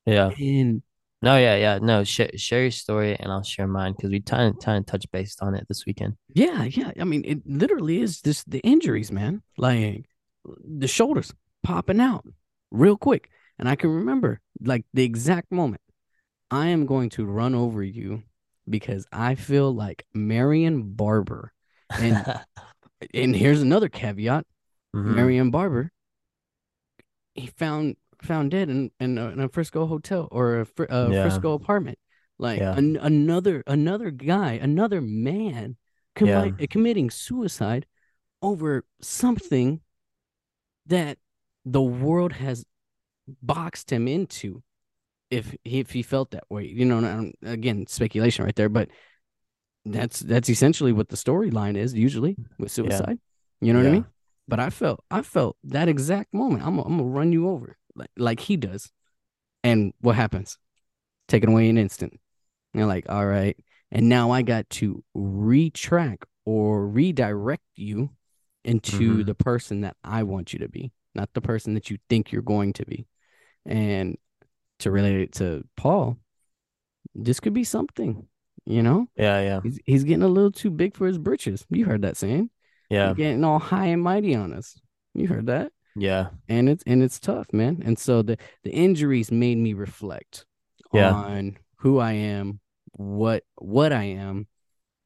Yeah. And No, yeah, yeah. No, share, share your story and I'll share mine because we kind of, kind of touch based on it this weekend. yeah, yeah. I mean, it literally is just the injuries, man. Like the shoulders popping out real quick. And I can remember like the exact moment. I am going to run over you because I feel like Marion Barber. And and here's another caveat. Mhm. Marion Barber, he found found dead in in a, in a Frisco hotel or a, Fr- a Yeah. Frisco apartment. Like Yeah. an, another another guy, another man commi- uh, committing suicide over something that the world has boxed him into. If he, if he felt that way, you know, now, again, speculation right there, but that's that's essentially what the storyline is usually with suicide. You know what I mean? But I felt I felt that exact moment. I'm I'm gonna run you over like like he does, and what happens? Taken away in an instant. You're like, all right, and now I got to retrack or redirect you into Mhm. the person that I want you to be, not the person that you think you're going to be. And to relate it to Paul, this could be something, you know. Yeah, yeah, He's he's getting a little too big for his britches. You heard that saying. yeah, He's getting all high and mighty on us. You heard that. Yeah, And it's and it's tough, man. And so the the injuries made me reflect Yeah. on who I am, what what I am,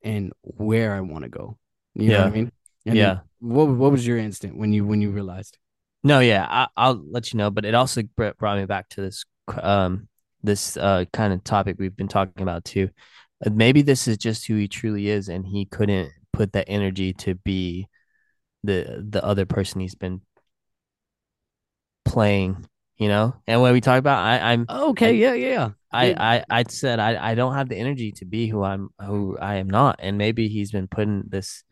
and where I want to go. You know what I mean? And yeah. What what was your instant when you when you realized? No, yeah, I, I'll let you know. But it also brought me back to this, um, this uh kind of topic we've been talking about too. Uh, Maybe this is just who he truly is, and he couldn't put that energy to be the the other person he's been playing. You know, and when we talk about, I, I'm Okay, I- yeah, yeah. I, I I said I, I don't have the energy to be who I'm who I am not. And maybe he's been putting this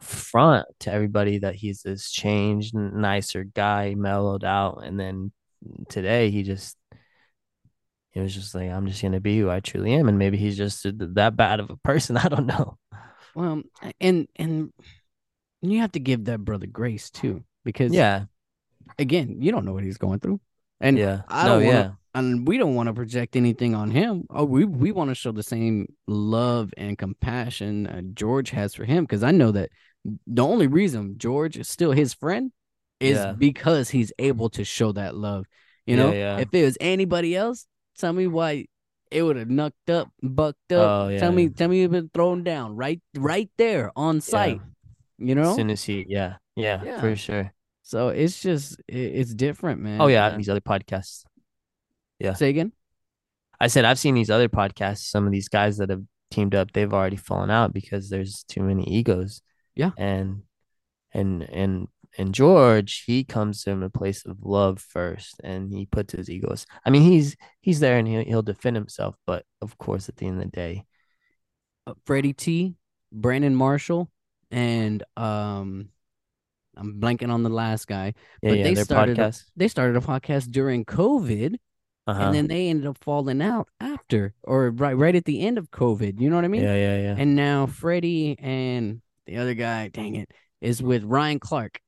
front to everybody that he's this changed, nicer guy, mellowed out, and then today he just he was just like, I'm just gonna be who I truly am, and maybe he's just that bad of a person. I don't know. Well, and and you have to give that brother grace too, because Yeah, again, you don't know what he's going through, and yeah, I don't wanna- yeah, and we don't want to project anything on him. Oh, we we want to show the same love and compassion uh, George has for him because I know that the only reason George is still his friend is Yeah. because he's able to show that love. You know, yeah. if it was anybody else, tell me why it would have knucked up, bucked up. Oh, yeah, tell me, yeah. tell me you've been thrown down right, right there on sight. You know, As soon as he, yeah, yeah, Yeah. for sure. So it's just it, it's different, man. Oh yeah, these other podcasts. yeah. say again. I said I've seen these other podcasts. Some of these guys that have teamed up, they've already fallen out because there's too many egos. Yeah. And and and and George, he comes from a place of love first, and he puts his egos. I mean, he's he's there and he'll, he'll defend himself, but of course, at the end of the day, uh, Freddie T, Brandon Marshall, and um, I'm blanking on the last guy. yeah, But yeah, they started a- podcast. They started a podcast during COVID, Uh-huh. and then they ended up falling out after, or right right at the end of COVID. You know what I mean? yeah, yeah, yeah. And now Freddie and the other guy, dang it, is with Ryan Clark,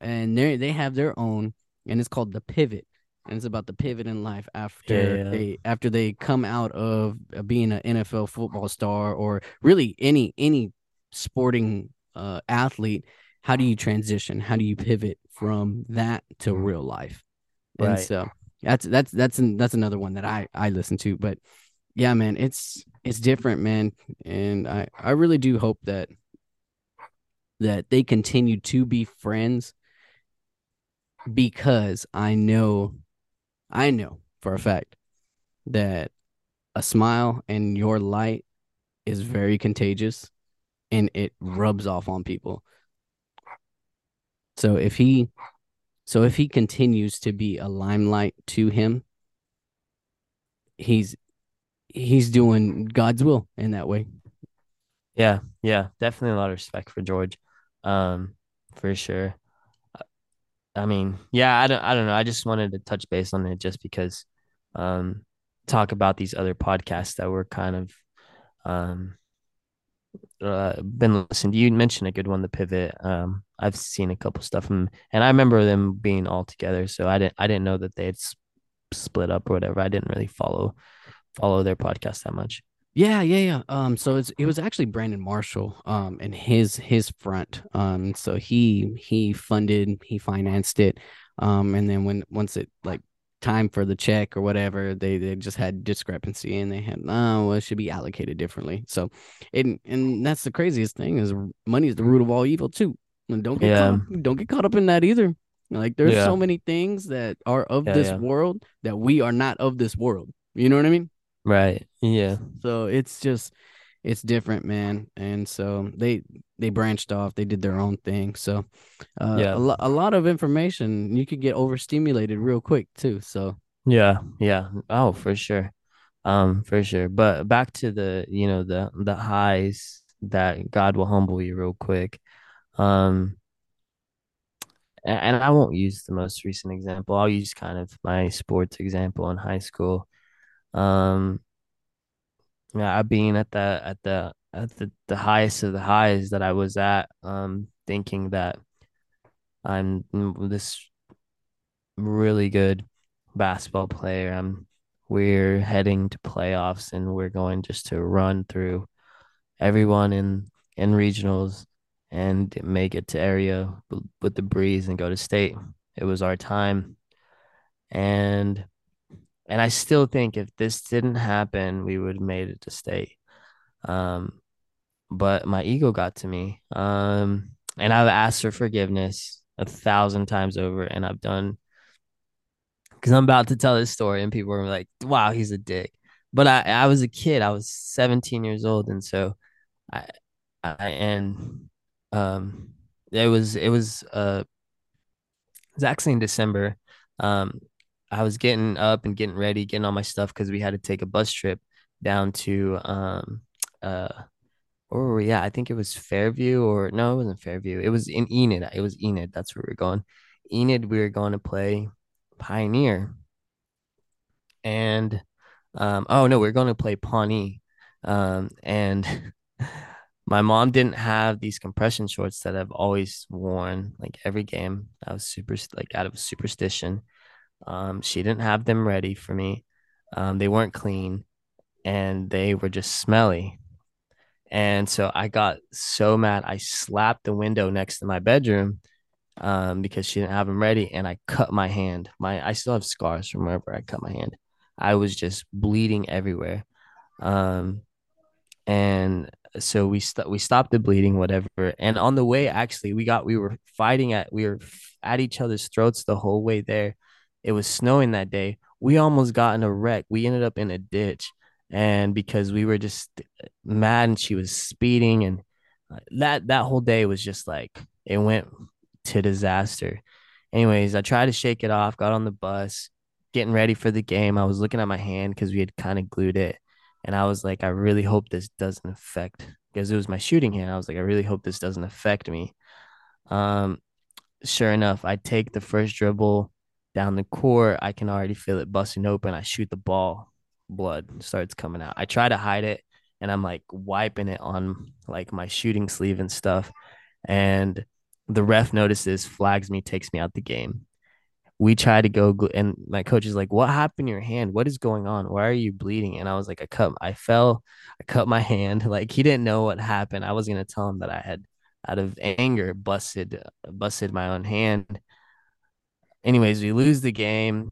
and they they have their own, and it's called the Pivot. and it's about the pivot in life after Yeah, yeah. they after they come out of uh, being an NFL football star or really any any sporting uh, athlete. How do you transition? How do you pivot from that to mm-hmm. real life? And so that's that's that's an, that's another one that I I listen to. But yeah, man, it's it's different, man, and I I really do hope that that they continue to be friends because I know I know for a fact that a smile and your light is very contagious and it rubs off on people. So if he so if he continues to be a limelight to him, he's he's doing God's will in that way. Yeah, yeah, definitely a lot of respect for George, um, for sure. I mean, yeah, I don't, I don't know. I just wanted to touch base on it just because, um, talk about these other podcasts that were kind of, um, uh, been listened. You mentioned a good one, the Pivot. Um, I've seen a couple stuff from, and I remember them being all together. So I didn't, I didn't know that they had s- split up or whatever. I didn't really follow follow their podcast that much. Yeah, yeah, yeah. Um, so it's it was actually Brandon Marshall, um, and his his front. Um, so he he funded, he financed it. Um, and then when once it like time for the check or whatever, they they just had discrepancy and they had oh well, it should be allocated differently. So, and and that's the craziest thing is money is the root of all evil too. And don't get Yeah. caught up, don't get caught up in that either. Like there's Yeah. so many things that are of Yeah, this world that we are not of this world. You know what I mean? Right. Yeah. So it's just it's different, man. And so they they branched off, they did their own thing. So uh, Yeah. a, lo- a lot of information. You could get overstimulated real quick too. So Yeah. Yeah. Oh, for sure. Um, for sure. But back to the, you know, the the highs that God will humble you real quick. Um, and I won't use the most recent example. I'll use kind of my sports example in high school. Um, yeah, being at the at the at the, the highest of the highs that I was at, um, thinking that I'm this really good basketball player. I'm we're heading to playoffs and we're going just to run through everyone in in regionals and make it to area with the breeze and go to state. It was our time. And and I still think if this didn't happen, we would have made it to state. Um, but my ego got to me. Um, and I've asked for forgiveness a thousand times over, and I've done because I'm about to tell this story, and people are like, "Wow, he's a dick." But I, I was a kid. I was 17 years old, and so I, I and um, it was it was uh, it was actually in December. Um, I was getting up and getting ready, getting all my stuff because we had to take a bus trip down to um uh were we at? I think it was Fairview or no, it wasn't Fairview. It was in Enid. It was Enid. That's where we are going. Enid, we were going to play Pioneer. And um oh no, we are going to play Pawnee. Um and my mom didn't have these compression shorts that I've always worn like every game. I was super like out of superstition. Um, she didn't have them ready for me. Um, they weren't clean and they were just smelly. And so I got so mad. I slapped the window next to my bedroom um, because she didn't have them ready, and I cut my hand. My I still have scars from wherever I cut my hand. I was just bleeding everywhere. Um, and so we st- we stopped the bleeding, whatever. And on the way, actually, we got we were fighting at we were at each other's throats the whole way there. It was snowing that day. We almost got in a wreck. We ended up in a ditch, and because we were just mad, and she was speeding, and uh, that that whole day was just like it went to disaster. Anyways, I tried to shake it off. Got on the bus, getting ready for the game. I was looking at my hand because we had kind of glued it and I was like, I really hope this doesn't affect because it was my shooting hand. I was like, I really hope this doesn't affect me. Um, sure enough, I take the first dribble down the court. I can already feel it busting open. I shoot the ball, blood starts coming out. I try to hide it and I'm like wiping it on like my shooting sleeve and stuff. And the ref notices, flags me, takes me out the game. we try to go and my coach is like, "What happened to your hand? What is going on? Why are you bleeding?" And I was like, "I cut, I fell, I cut my hand." Like he didn't know what happened. I was gonna tell him that I had, out of anger, busted, busted my own hand. Anyways, we lose the game,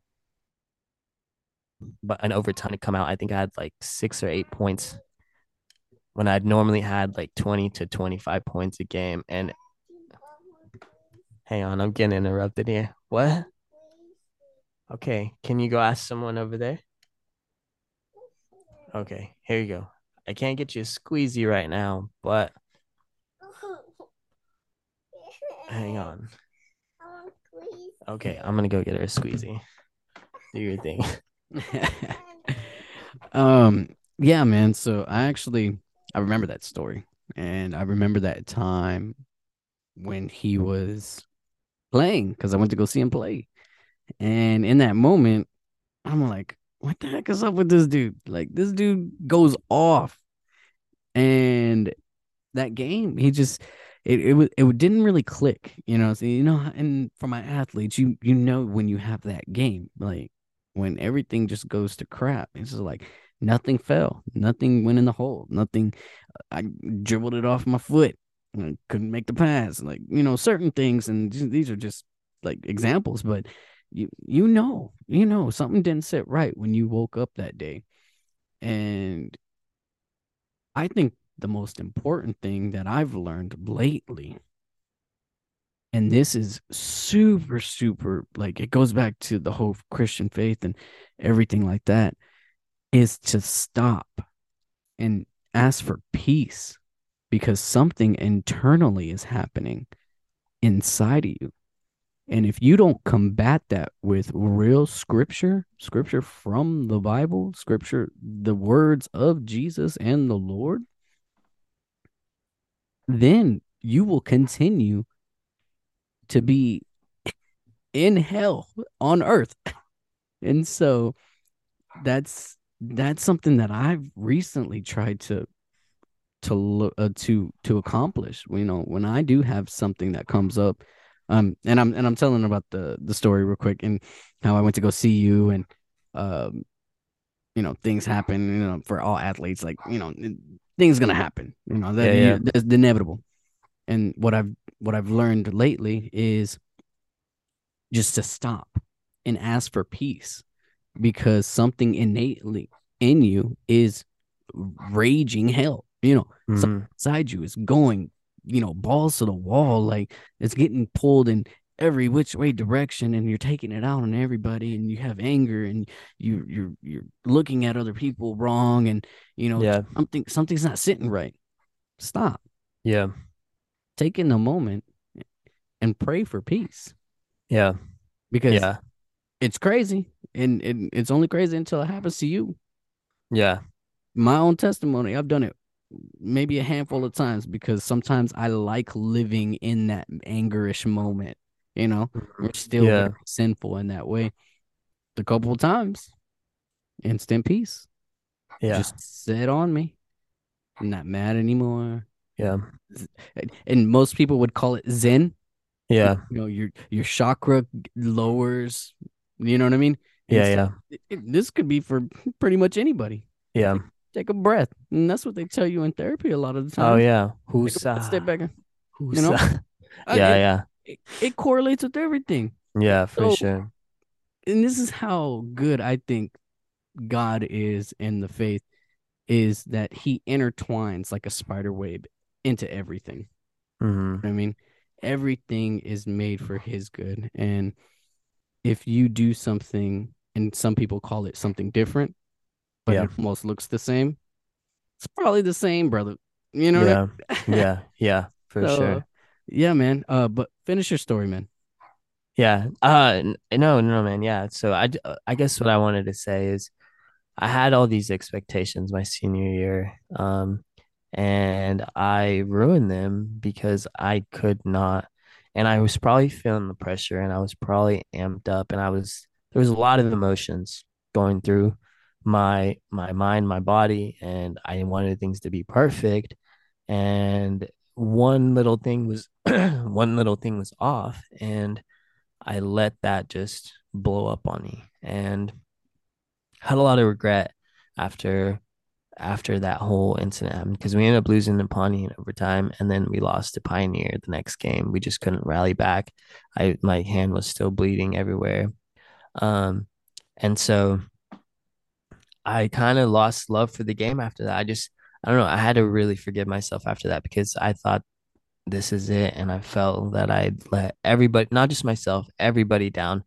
but an overtime to come out. I think I had like six or eight points when I'd normally had like twenty to twenty five points a game. And hang on, I'm getting interrupted here. What? Okay, can you go ask someone over there? Okay, here you go. I can't get you a squeezy right now, but hang on. Okay, I'm gonna go get her a squeezy. Do your thing. um, yeah, man. So I actually I remember that story, and I remember that time when he was playing because I went to go see him play, and in that moment, I'm like, what the heck is up with this dude? Like, this dude goes off. And that game, he just, it, it it didn't really click, you know. So, you know, and for my athletes, you you know when you have that game, like when everything just goes to crap. It's just like nothing fell, nothing went in the hole, nothing. Uh, I dribbled it off my foot, couldn't make the pass, like you know, certain things, and these are just like examples, but you you know you know something didn't sit right when you woke up that day and i think the most important thing that i've learned lately. Mm. And this is super super like it goes back to the whole christian faith and everything like that is to stop and ask for peace because something internally is happening inside of you. And if you don't combat that with real scripture, scripture from the Bible, scripture, the words of Jesus and the Lord, then you will continue to be in hell on earth. And so that's that's something that I've recently tried to to uh, to to accomplish. You know, when I do have something that comes up um, and I'm and I'm telling about the the story real quick and how I went to go see you and um, you know, things happen. You know, for all athletes, like you know, things gonna happen. You know, that yeah, yeah. that's inevitable. And what I've what I've learned lately is just to stop and ask for peace because something innately in you is raging hell. You know, mm-hmm. inside you is going you know, balls to the wall. Like it's getting pulled in every which way direction and you're taking it out on everybody and you have anger and you you're you're looking at other people wrong and you know yeah. something something's not sitting right. Stop. Yeah. Take in a moment and pray for peace. Yeah. Because yeah. it's crazy and it, it's only crazy until it happens to you. Yeah. My own testimony, I've done it maybe a handful of times because sometimes I like living in that angerish moment. You know, mm-hmm. we're still yeah. sinful in that way. A couple of times, instant peace. Yeah, just sit on me. I'm not mad anymore. Yeah, and most people would call it Zen. Yeah, you know your your chakra lowers. You know what I mean? Yeah, yeah. It, this could be for pretty much anybody. Yeah, take a breath. And that's what they tell you in therapy a lot of the oh, time. Oh yeah. Who's step back? Who's you know? yeah, yeah. It, it, correlates with everything. Yeah, for so, sure. And this is how good I think God is in the faith is that he intertwines like a spider web into everything. Mm-hmm. I mean, everything is made for his good. And if you do something, and some people call it something different, but yeah. it almost looks the same. It's probably the same, brother. You know? Yeah, I mean? yeah, yeah, for so, sure. Yeah, man. Uh, but finish your story, man. Yeah. Uh, no, no, man. Yeah. So I, I guess what I wanted to say is, I had all these expectations my senior year, um, and I ruined them because I could not, and I was probably feeling the pressure, and I was probably amped up, and I was there was a lot of emotions going through my my mind, my body, and I wanted things to be perfect. And one little thing was one little thing was off, and I let that just blow up on me and had a lot of regret after after that whole incident happened because we ended up losing to Pawnee in overtime and then we lost to Pioneer the next game. We just couldn't rally back. I my hand was still bleeding everywhere. Um and so I kind of lost love for the game after that. I just I don't know, I had to really forgive myself after that because I thought this is it and I felt that I'd let everybody not just myself, everybody down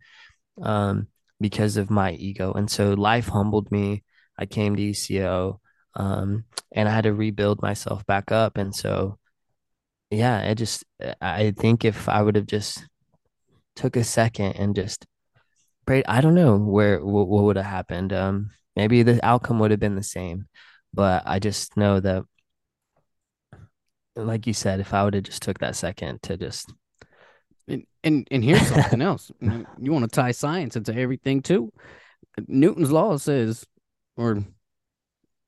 um because of my ego. And so life humbled me. I came to ECO um, and I had to rebuild myself back up. And so, yeah, it just, I think if I would have just took a second and just prayed, I don't know where what, what would have happened. Um, maybe the outcome would have been the same, but I just know that, like you said, if I would have just took that second to just and and, and here's something else. You want to tie science into everything too. Newton's law says, or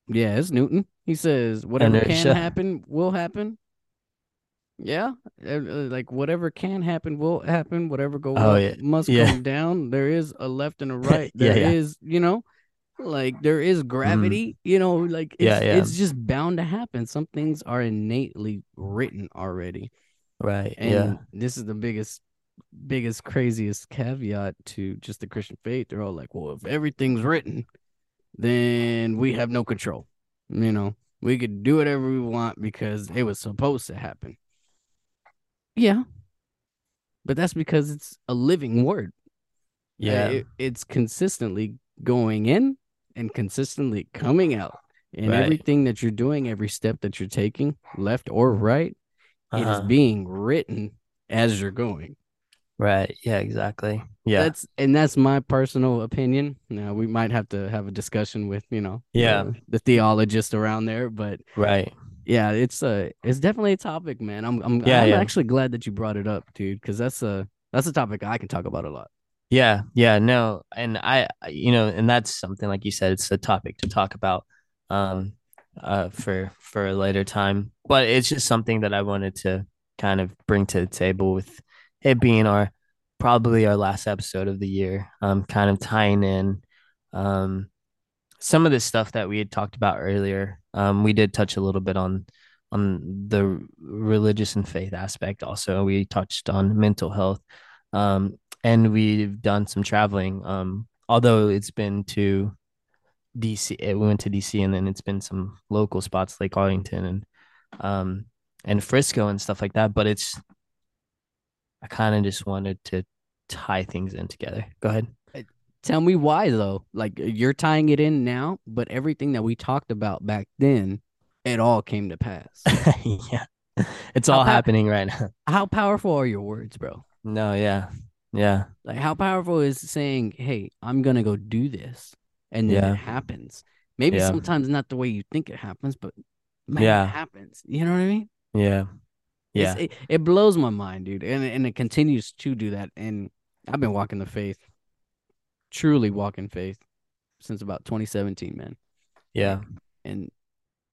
yeah, it's Newton. He says whatever can happen will happen. Yeah, uh, uh, like whatever can happen will happen. Whatever go oh, up yeah. must yeah. come down. There is a left and a right. There yeah, is, you know, like there is gravity. Mm. You know, like it's, yeah, yeah. it's just bound to happen. Some things are innately written already. Right. And yeah. this is the biggest, biggest, craziest caveat to just the Christian faith. They're all like, well, if everything's written, then we have no control. You know, we could do whatever we want because it was supposed to happen. Yeah. But that's because it's a living word. Yeah. It, it's consistently going in and consistently coming out. And right. everything that you're doing, every step that you're taking, left or right, uh-huh. it is being written as you're going. Right. Yeah, exactly. Yeah. That's and that's my personal opinion. Now we might have to have a discussion with, you know, yeah, the, the theologist around there, but right. Yeah, it's a it's definitely a topic, man. I'm I'm yeah, I'm yeah. actually glad that you brought it up, dude, cuz that's a that's a topic I can talk about a lot. Yeah, yeah, no. And I you know, and that's something like you said it's a topic to talk about um uh for for a later time. But it's just something that I wanted to kind of bring to the table with it being our probably our last episode of the year, um, kind of tying in um, some of the stuff that we had talked about earlier. Um, we did touch a little bit on on the religious and faith aspect. Also, we touched on mental health, um, and we've done some traveling. Um, although it's been to DC, we went to DC, and then it's been some local spots, like Arlington and um, and Frisco and stuff like that. But it's I kind of just wanted to tie things in together. Go ahead. Uh, tell me why though. Like you're tying it in now, but everything that we talked about back then, it all came to pass. yeah. It's how all happening right now. How powerful are your words, bro? No, yeah. Yeah. Like how powerful is saying, "Hey, I'm going to go do this." And then yeah. it happens. Maybe yeah. sometimes not the way you think it happens, but man, yeah. it happens. You know what I mean? Yeah. Yeah. It, it, blows my mind, dude. And and it continues to do that. And I've been walking the faith, truly walking faith since about 2017, man. Yeah. And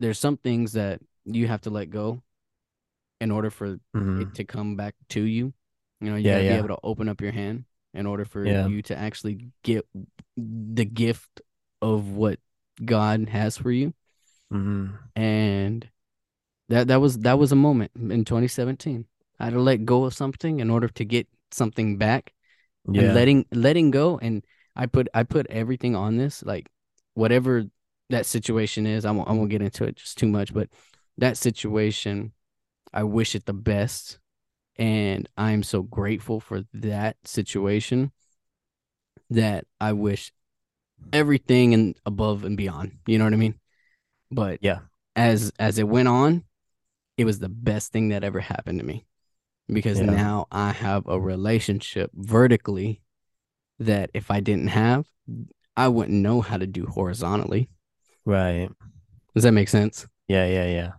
there's some things that you have to let go in order for mm-hmm. it to come back to you. You know, you yeah, gotta yeah. be able to open up your hand in order for yeah. you to actually get the gift of what God has for you. Mm-hmm. And that that was that was a moment in 2017. I had to let go of something in order to get something back. Yeah. And letting letting go and I put I put everything on this like whatever that situation is. I won't I won't get into it just too much, but that situation I wish it the best and I'm so grateful for that situation that I wish everything and above and beyond. You know what I mean? But yeah, as as it went on, it was the best thing that ever happened to me because yeah. now I have a relationship vertically that if I didn't have, I wouldn't know how to do horizontally. Right. Does that make sense? Yeah, yeah, yeah.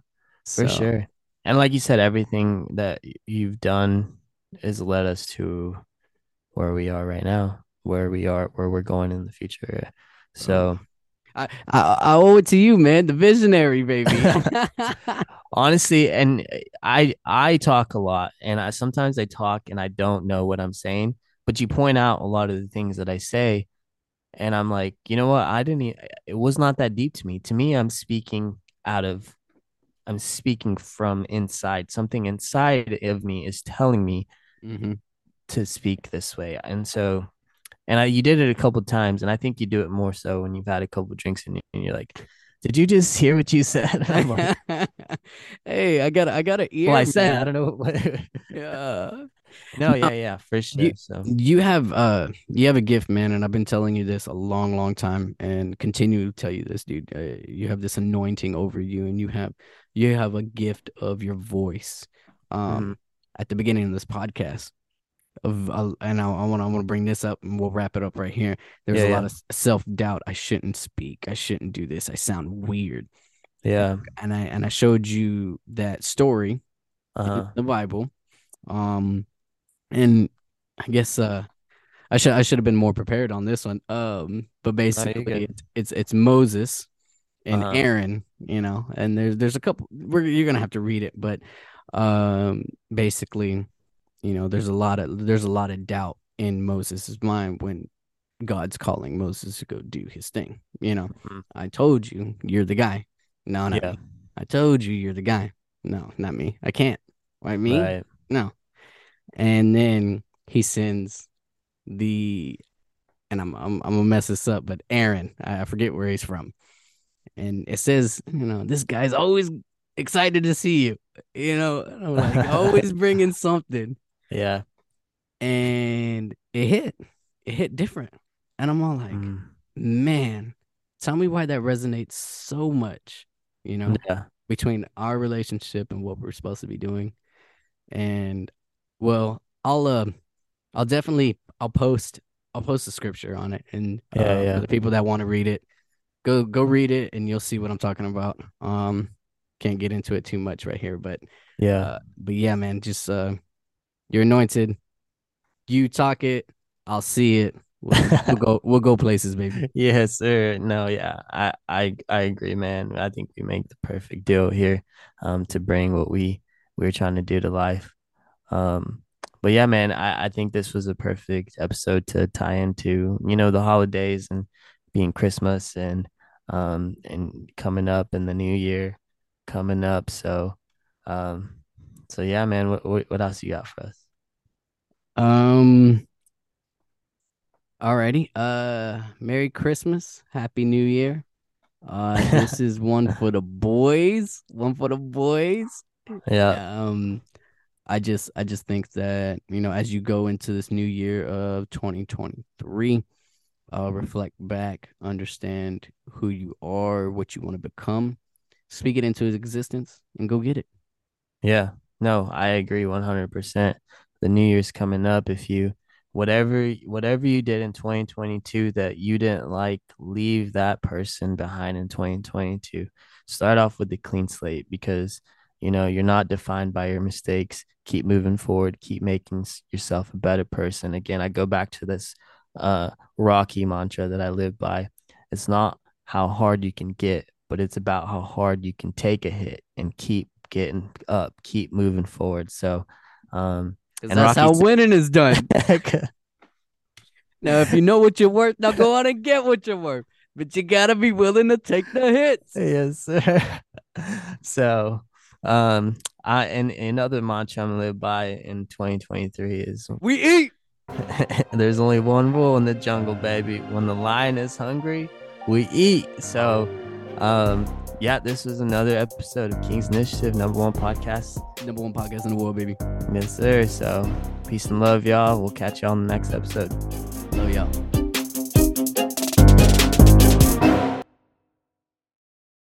For so. sure. And like you said, everything that you've done has led us to where we are right now, where we are, where we're going in the future. So oh. I, I, I owe it to you, man, the visionary, baby. Honestly, and I I talk a lot, and I sometimes I talk and I don't know what I'm saying, but you point out a lot of the things that I say, and I'm like, you know what? I didn't. e- It was not that deep to me. To me, I'm speaking out of. I'm speaking from inside. Something inside of me is telling me Mm-hmm. to speak this way, and so, and I, you did it a couple times, and I think you do it more so when you've had a couple drinks and, you- and you're like, "Did you just hear what you said?" Like, hey, I got I got an ear. "Well, I said man. I don't know what." Yeah. no, yeah, yeah, for sure. So You have uh you have a gift, man, and I've been telling you this a long, long time, and continue to tell you this, dude. Uh, you have this anointing over you, and you have you have a gift of your voice. Um, Mhm. at the beginning of this podcast, of uh, and I want to I want to bring this up, and we'll wrap it up right here. There's Yeah, a lot of self doubt. I shouldn't speak. I shouldn't do this. I sound weird. yeah, And I and I showed you that story uh-huh. the Bible. Um, and I guess uh, I should I should have been more prepared on this one. Um, but basically, it's, it's it's Moses and Uh-huh. Aaron, you know, and there's there's a couple. We're you're gonna have to read it, but um, basically, you know, there's a lot of there's a lot of doubt in Moses' mind when God's calling Moses to go do his thing. You know, Mhm. I told you you're the guy. No, not Yeah. I told you you're the guy. No, not me. I can't. Why me? right, No. And then he sends the and I'm I'm I'm gonna mess this up, but Aaron, I forget where he's from. And it says, you know, this guy's always excited to see you. You know, I'm like always bringing something. yeah, And it hit. It hit different. And I'm all like, Mm. man, tell me why that resonates so much, you know? yeah, between our relationship and what we're supposed to be doing. And well, I'll uh, I'll definitely I'll post I'll post the scripture on it and uh, Yeah, yeah. for the people that want to read it, go go read it and you'll see what I'm talking about. Um can't get into it too much right here, but yeah, uh, but yeah, man, just uh you're anointed. You talk it, I'll see it. We'll, we'll go we'll go places, baby. yes, sir. No, yeah, I, I, I agree, man. I think we make the perfect deal here, um, to bring what we we're trying to do to life. Um, but yeah, man, I, I think this was a perfect episode to tie into, you know, the holidays and being Christmas and um and coming up in the new year coming up. So, um, so yeah, man, what what, what else you got for us? Um Alrighty. Uh Merry Christmas. Happy New Year. Uh this is one for the boys. One for the boys. Yeah, Um I just I just think that, you know, as you go into this new year of 2023, uh reflect back, understand who you are, what you want to become, speak it into existence and go get it. Yeah, no, I agree 100%. The new year's coming up. If you whatever whatever you did in 2022 that you didn't like, leave that person behind in 2022. Start off with the clean slate because you know you're not defined by your mistakes. Keep moving forward. Keep making yourself a better person. Again, I go back to this uh Rocky mantra that I live by. It's not how hard you can get, but it's about how hard you can take a hit and keep getting up, keep moving forward. So, um, And that's Rocky how said- winning is done. Now, if you know what you're worth, now go out and get what you're worth. But you gotta be willing to take the hits. yes, sir. so, um, I and another mantra I'm gonna live by in 2023 is We eat. there's only one rule in the jungle, baby. When the lion is hungry, we eat. So, um, yeah, this was another episode of King's Initiative, number one podcast. Number one podcast in the world, baby. Yes, sir. So, peace and love, y'all. We'll catch y'all on the next episode. Love y'all.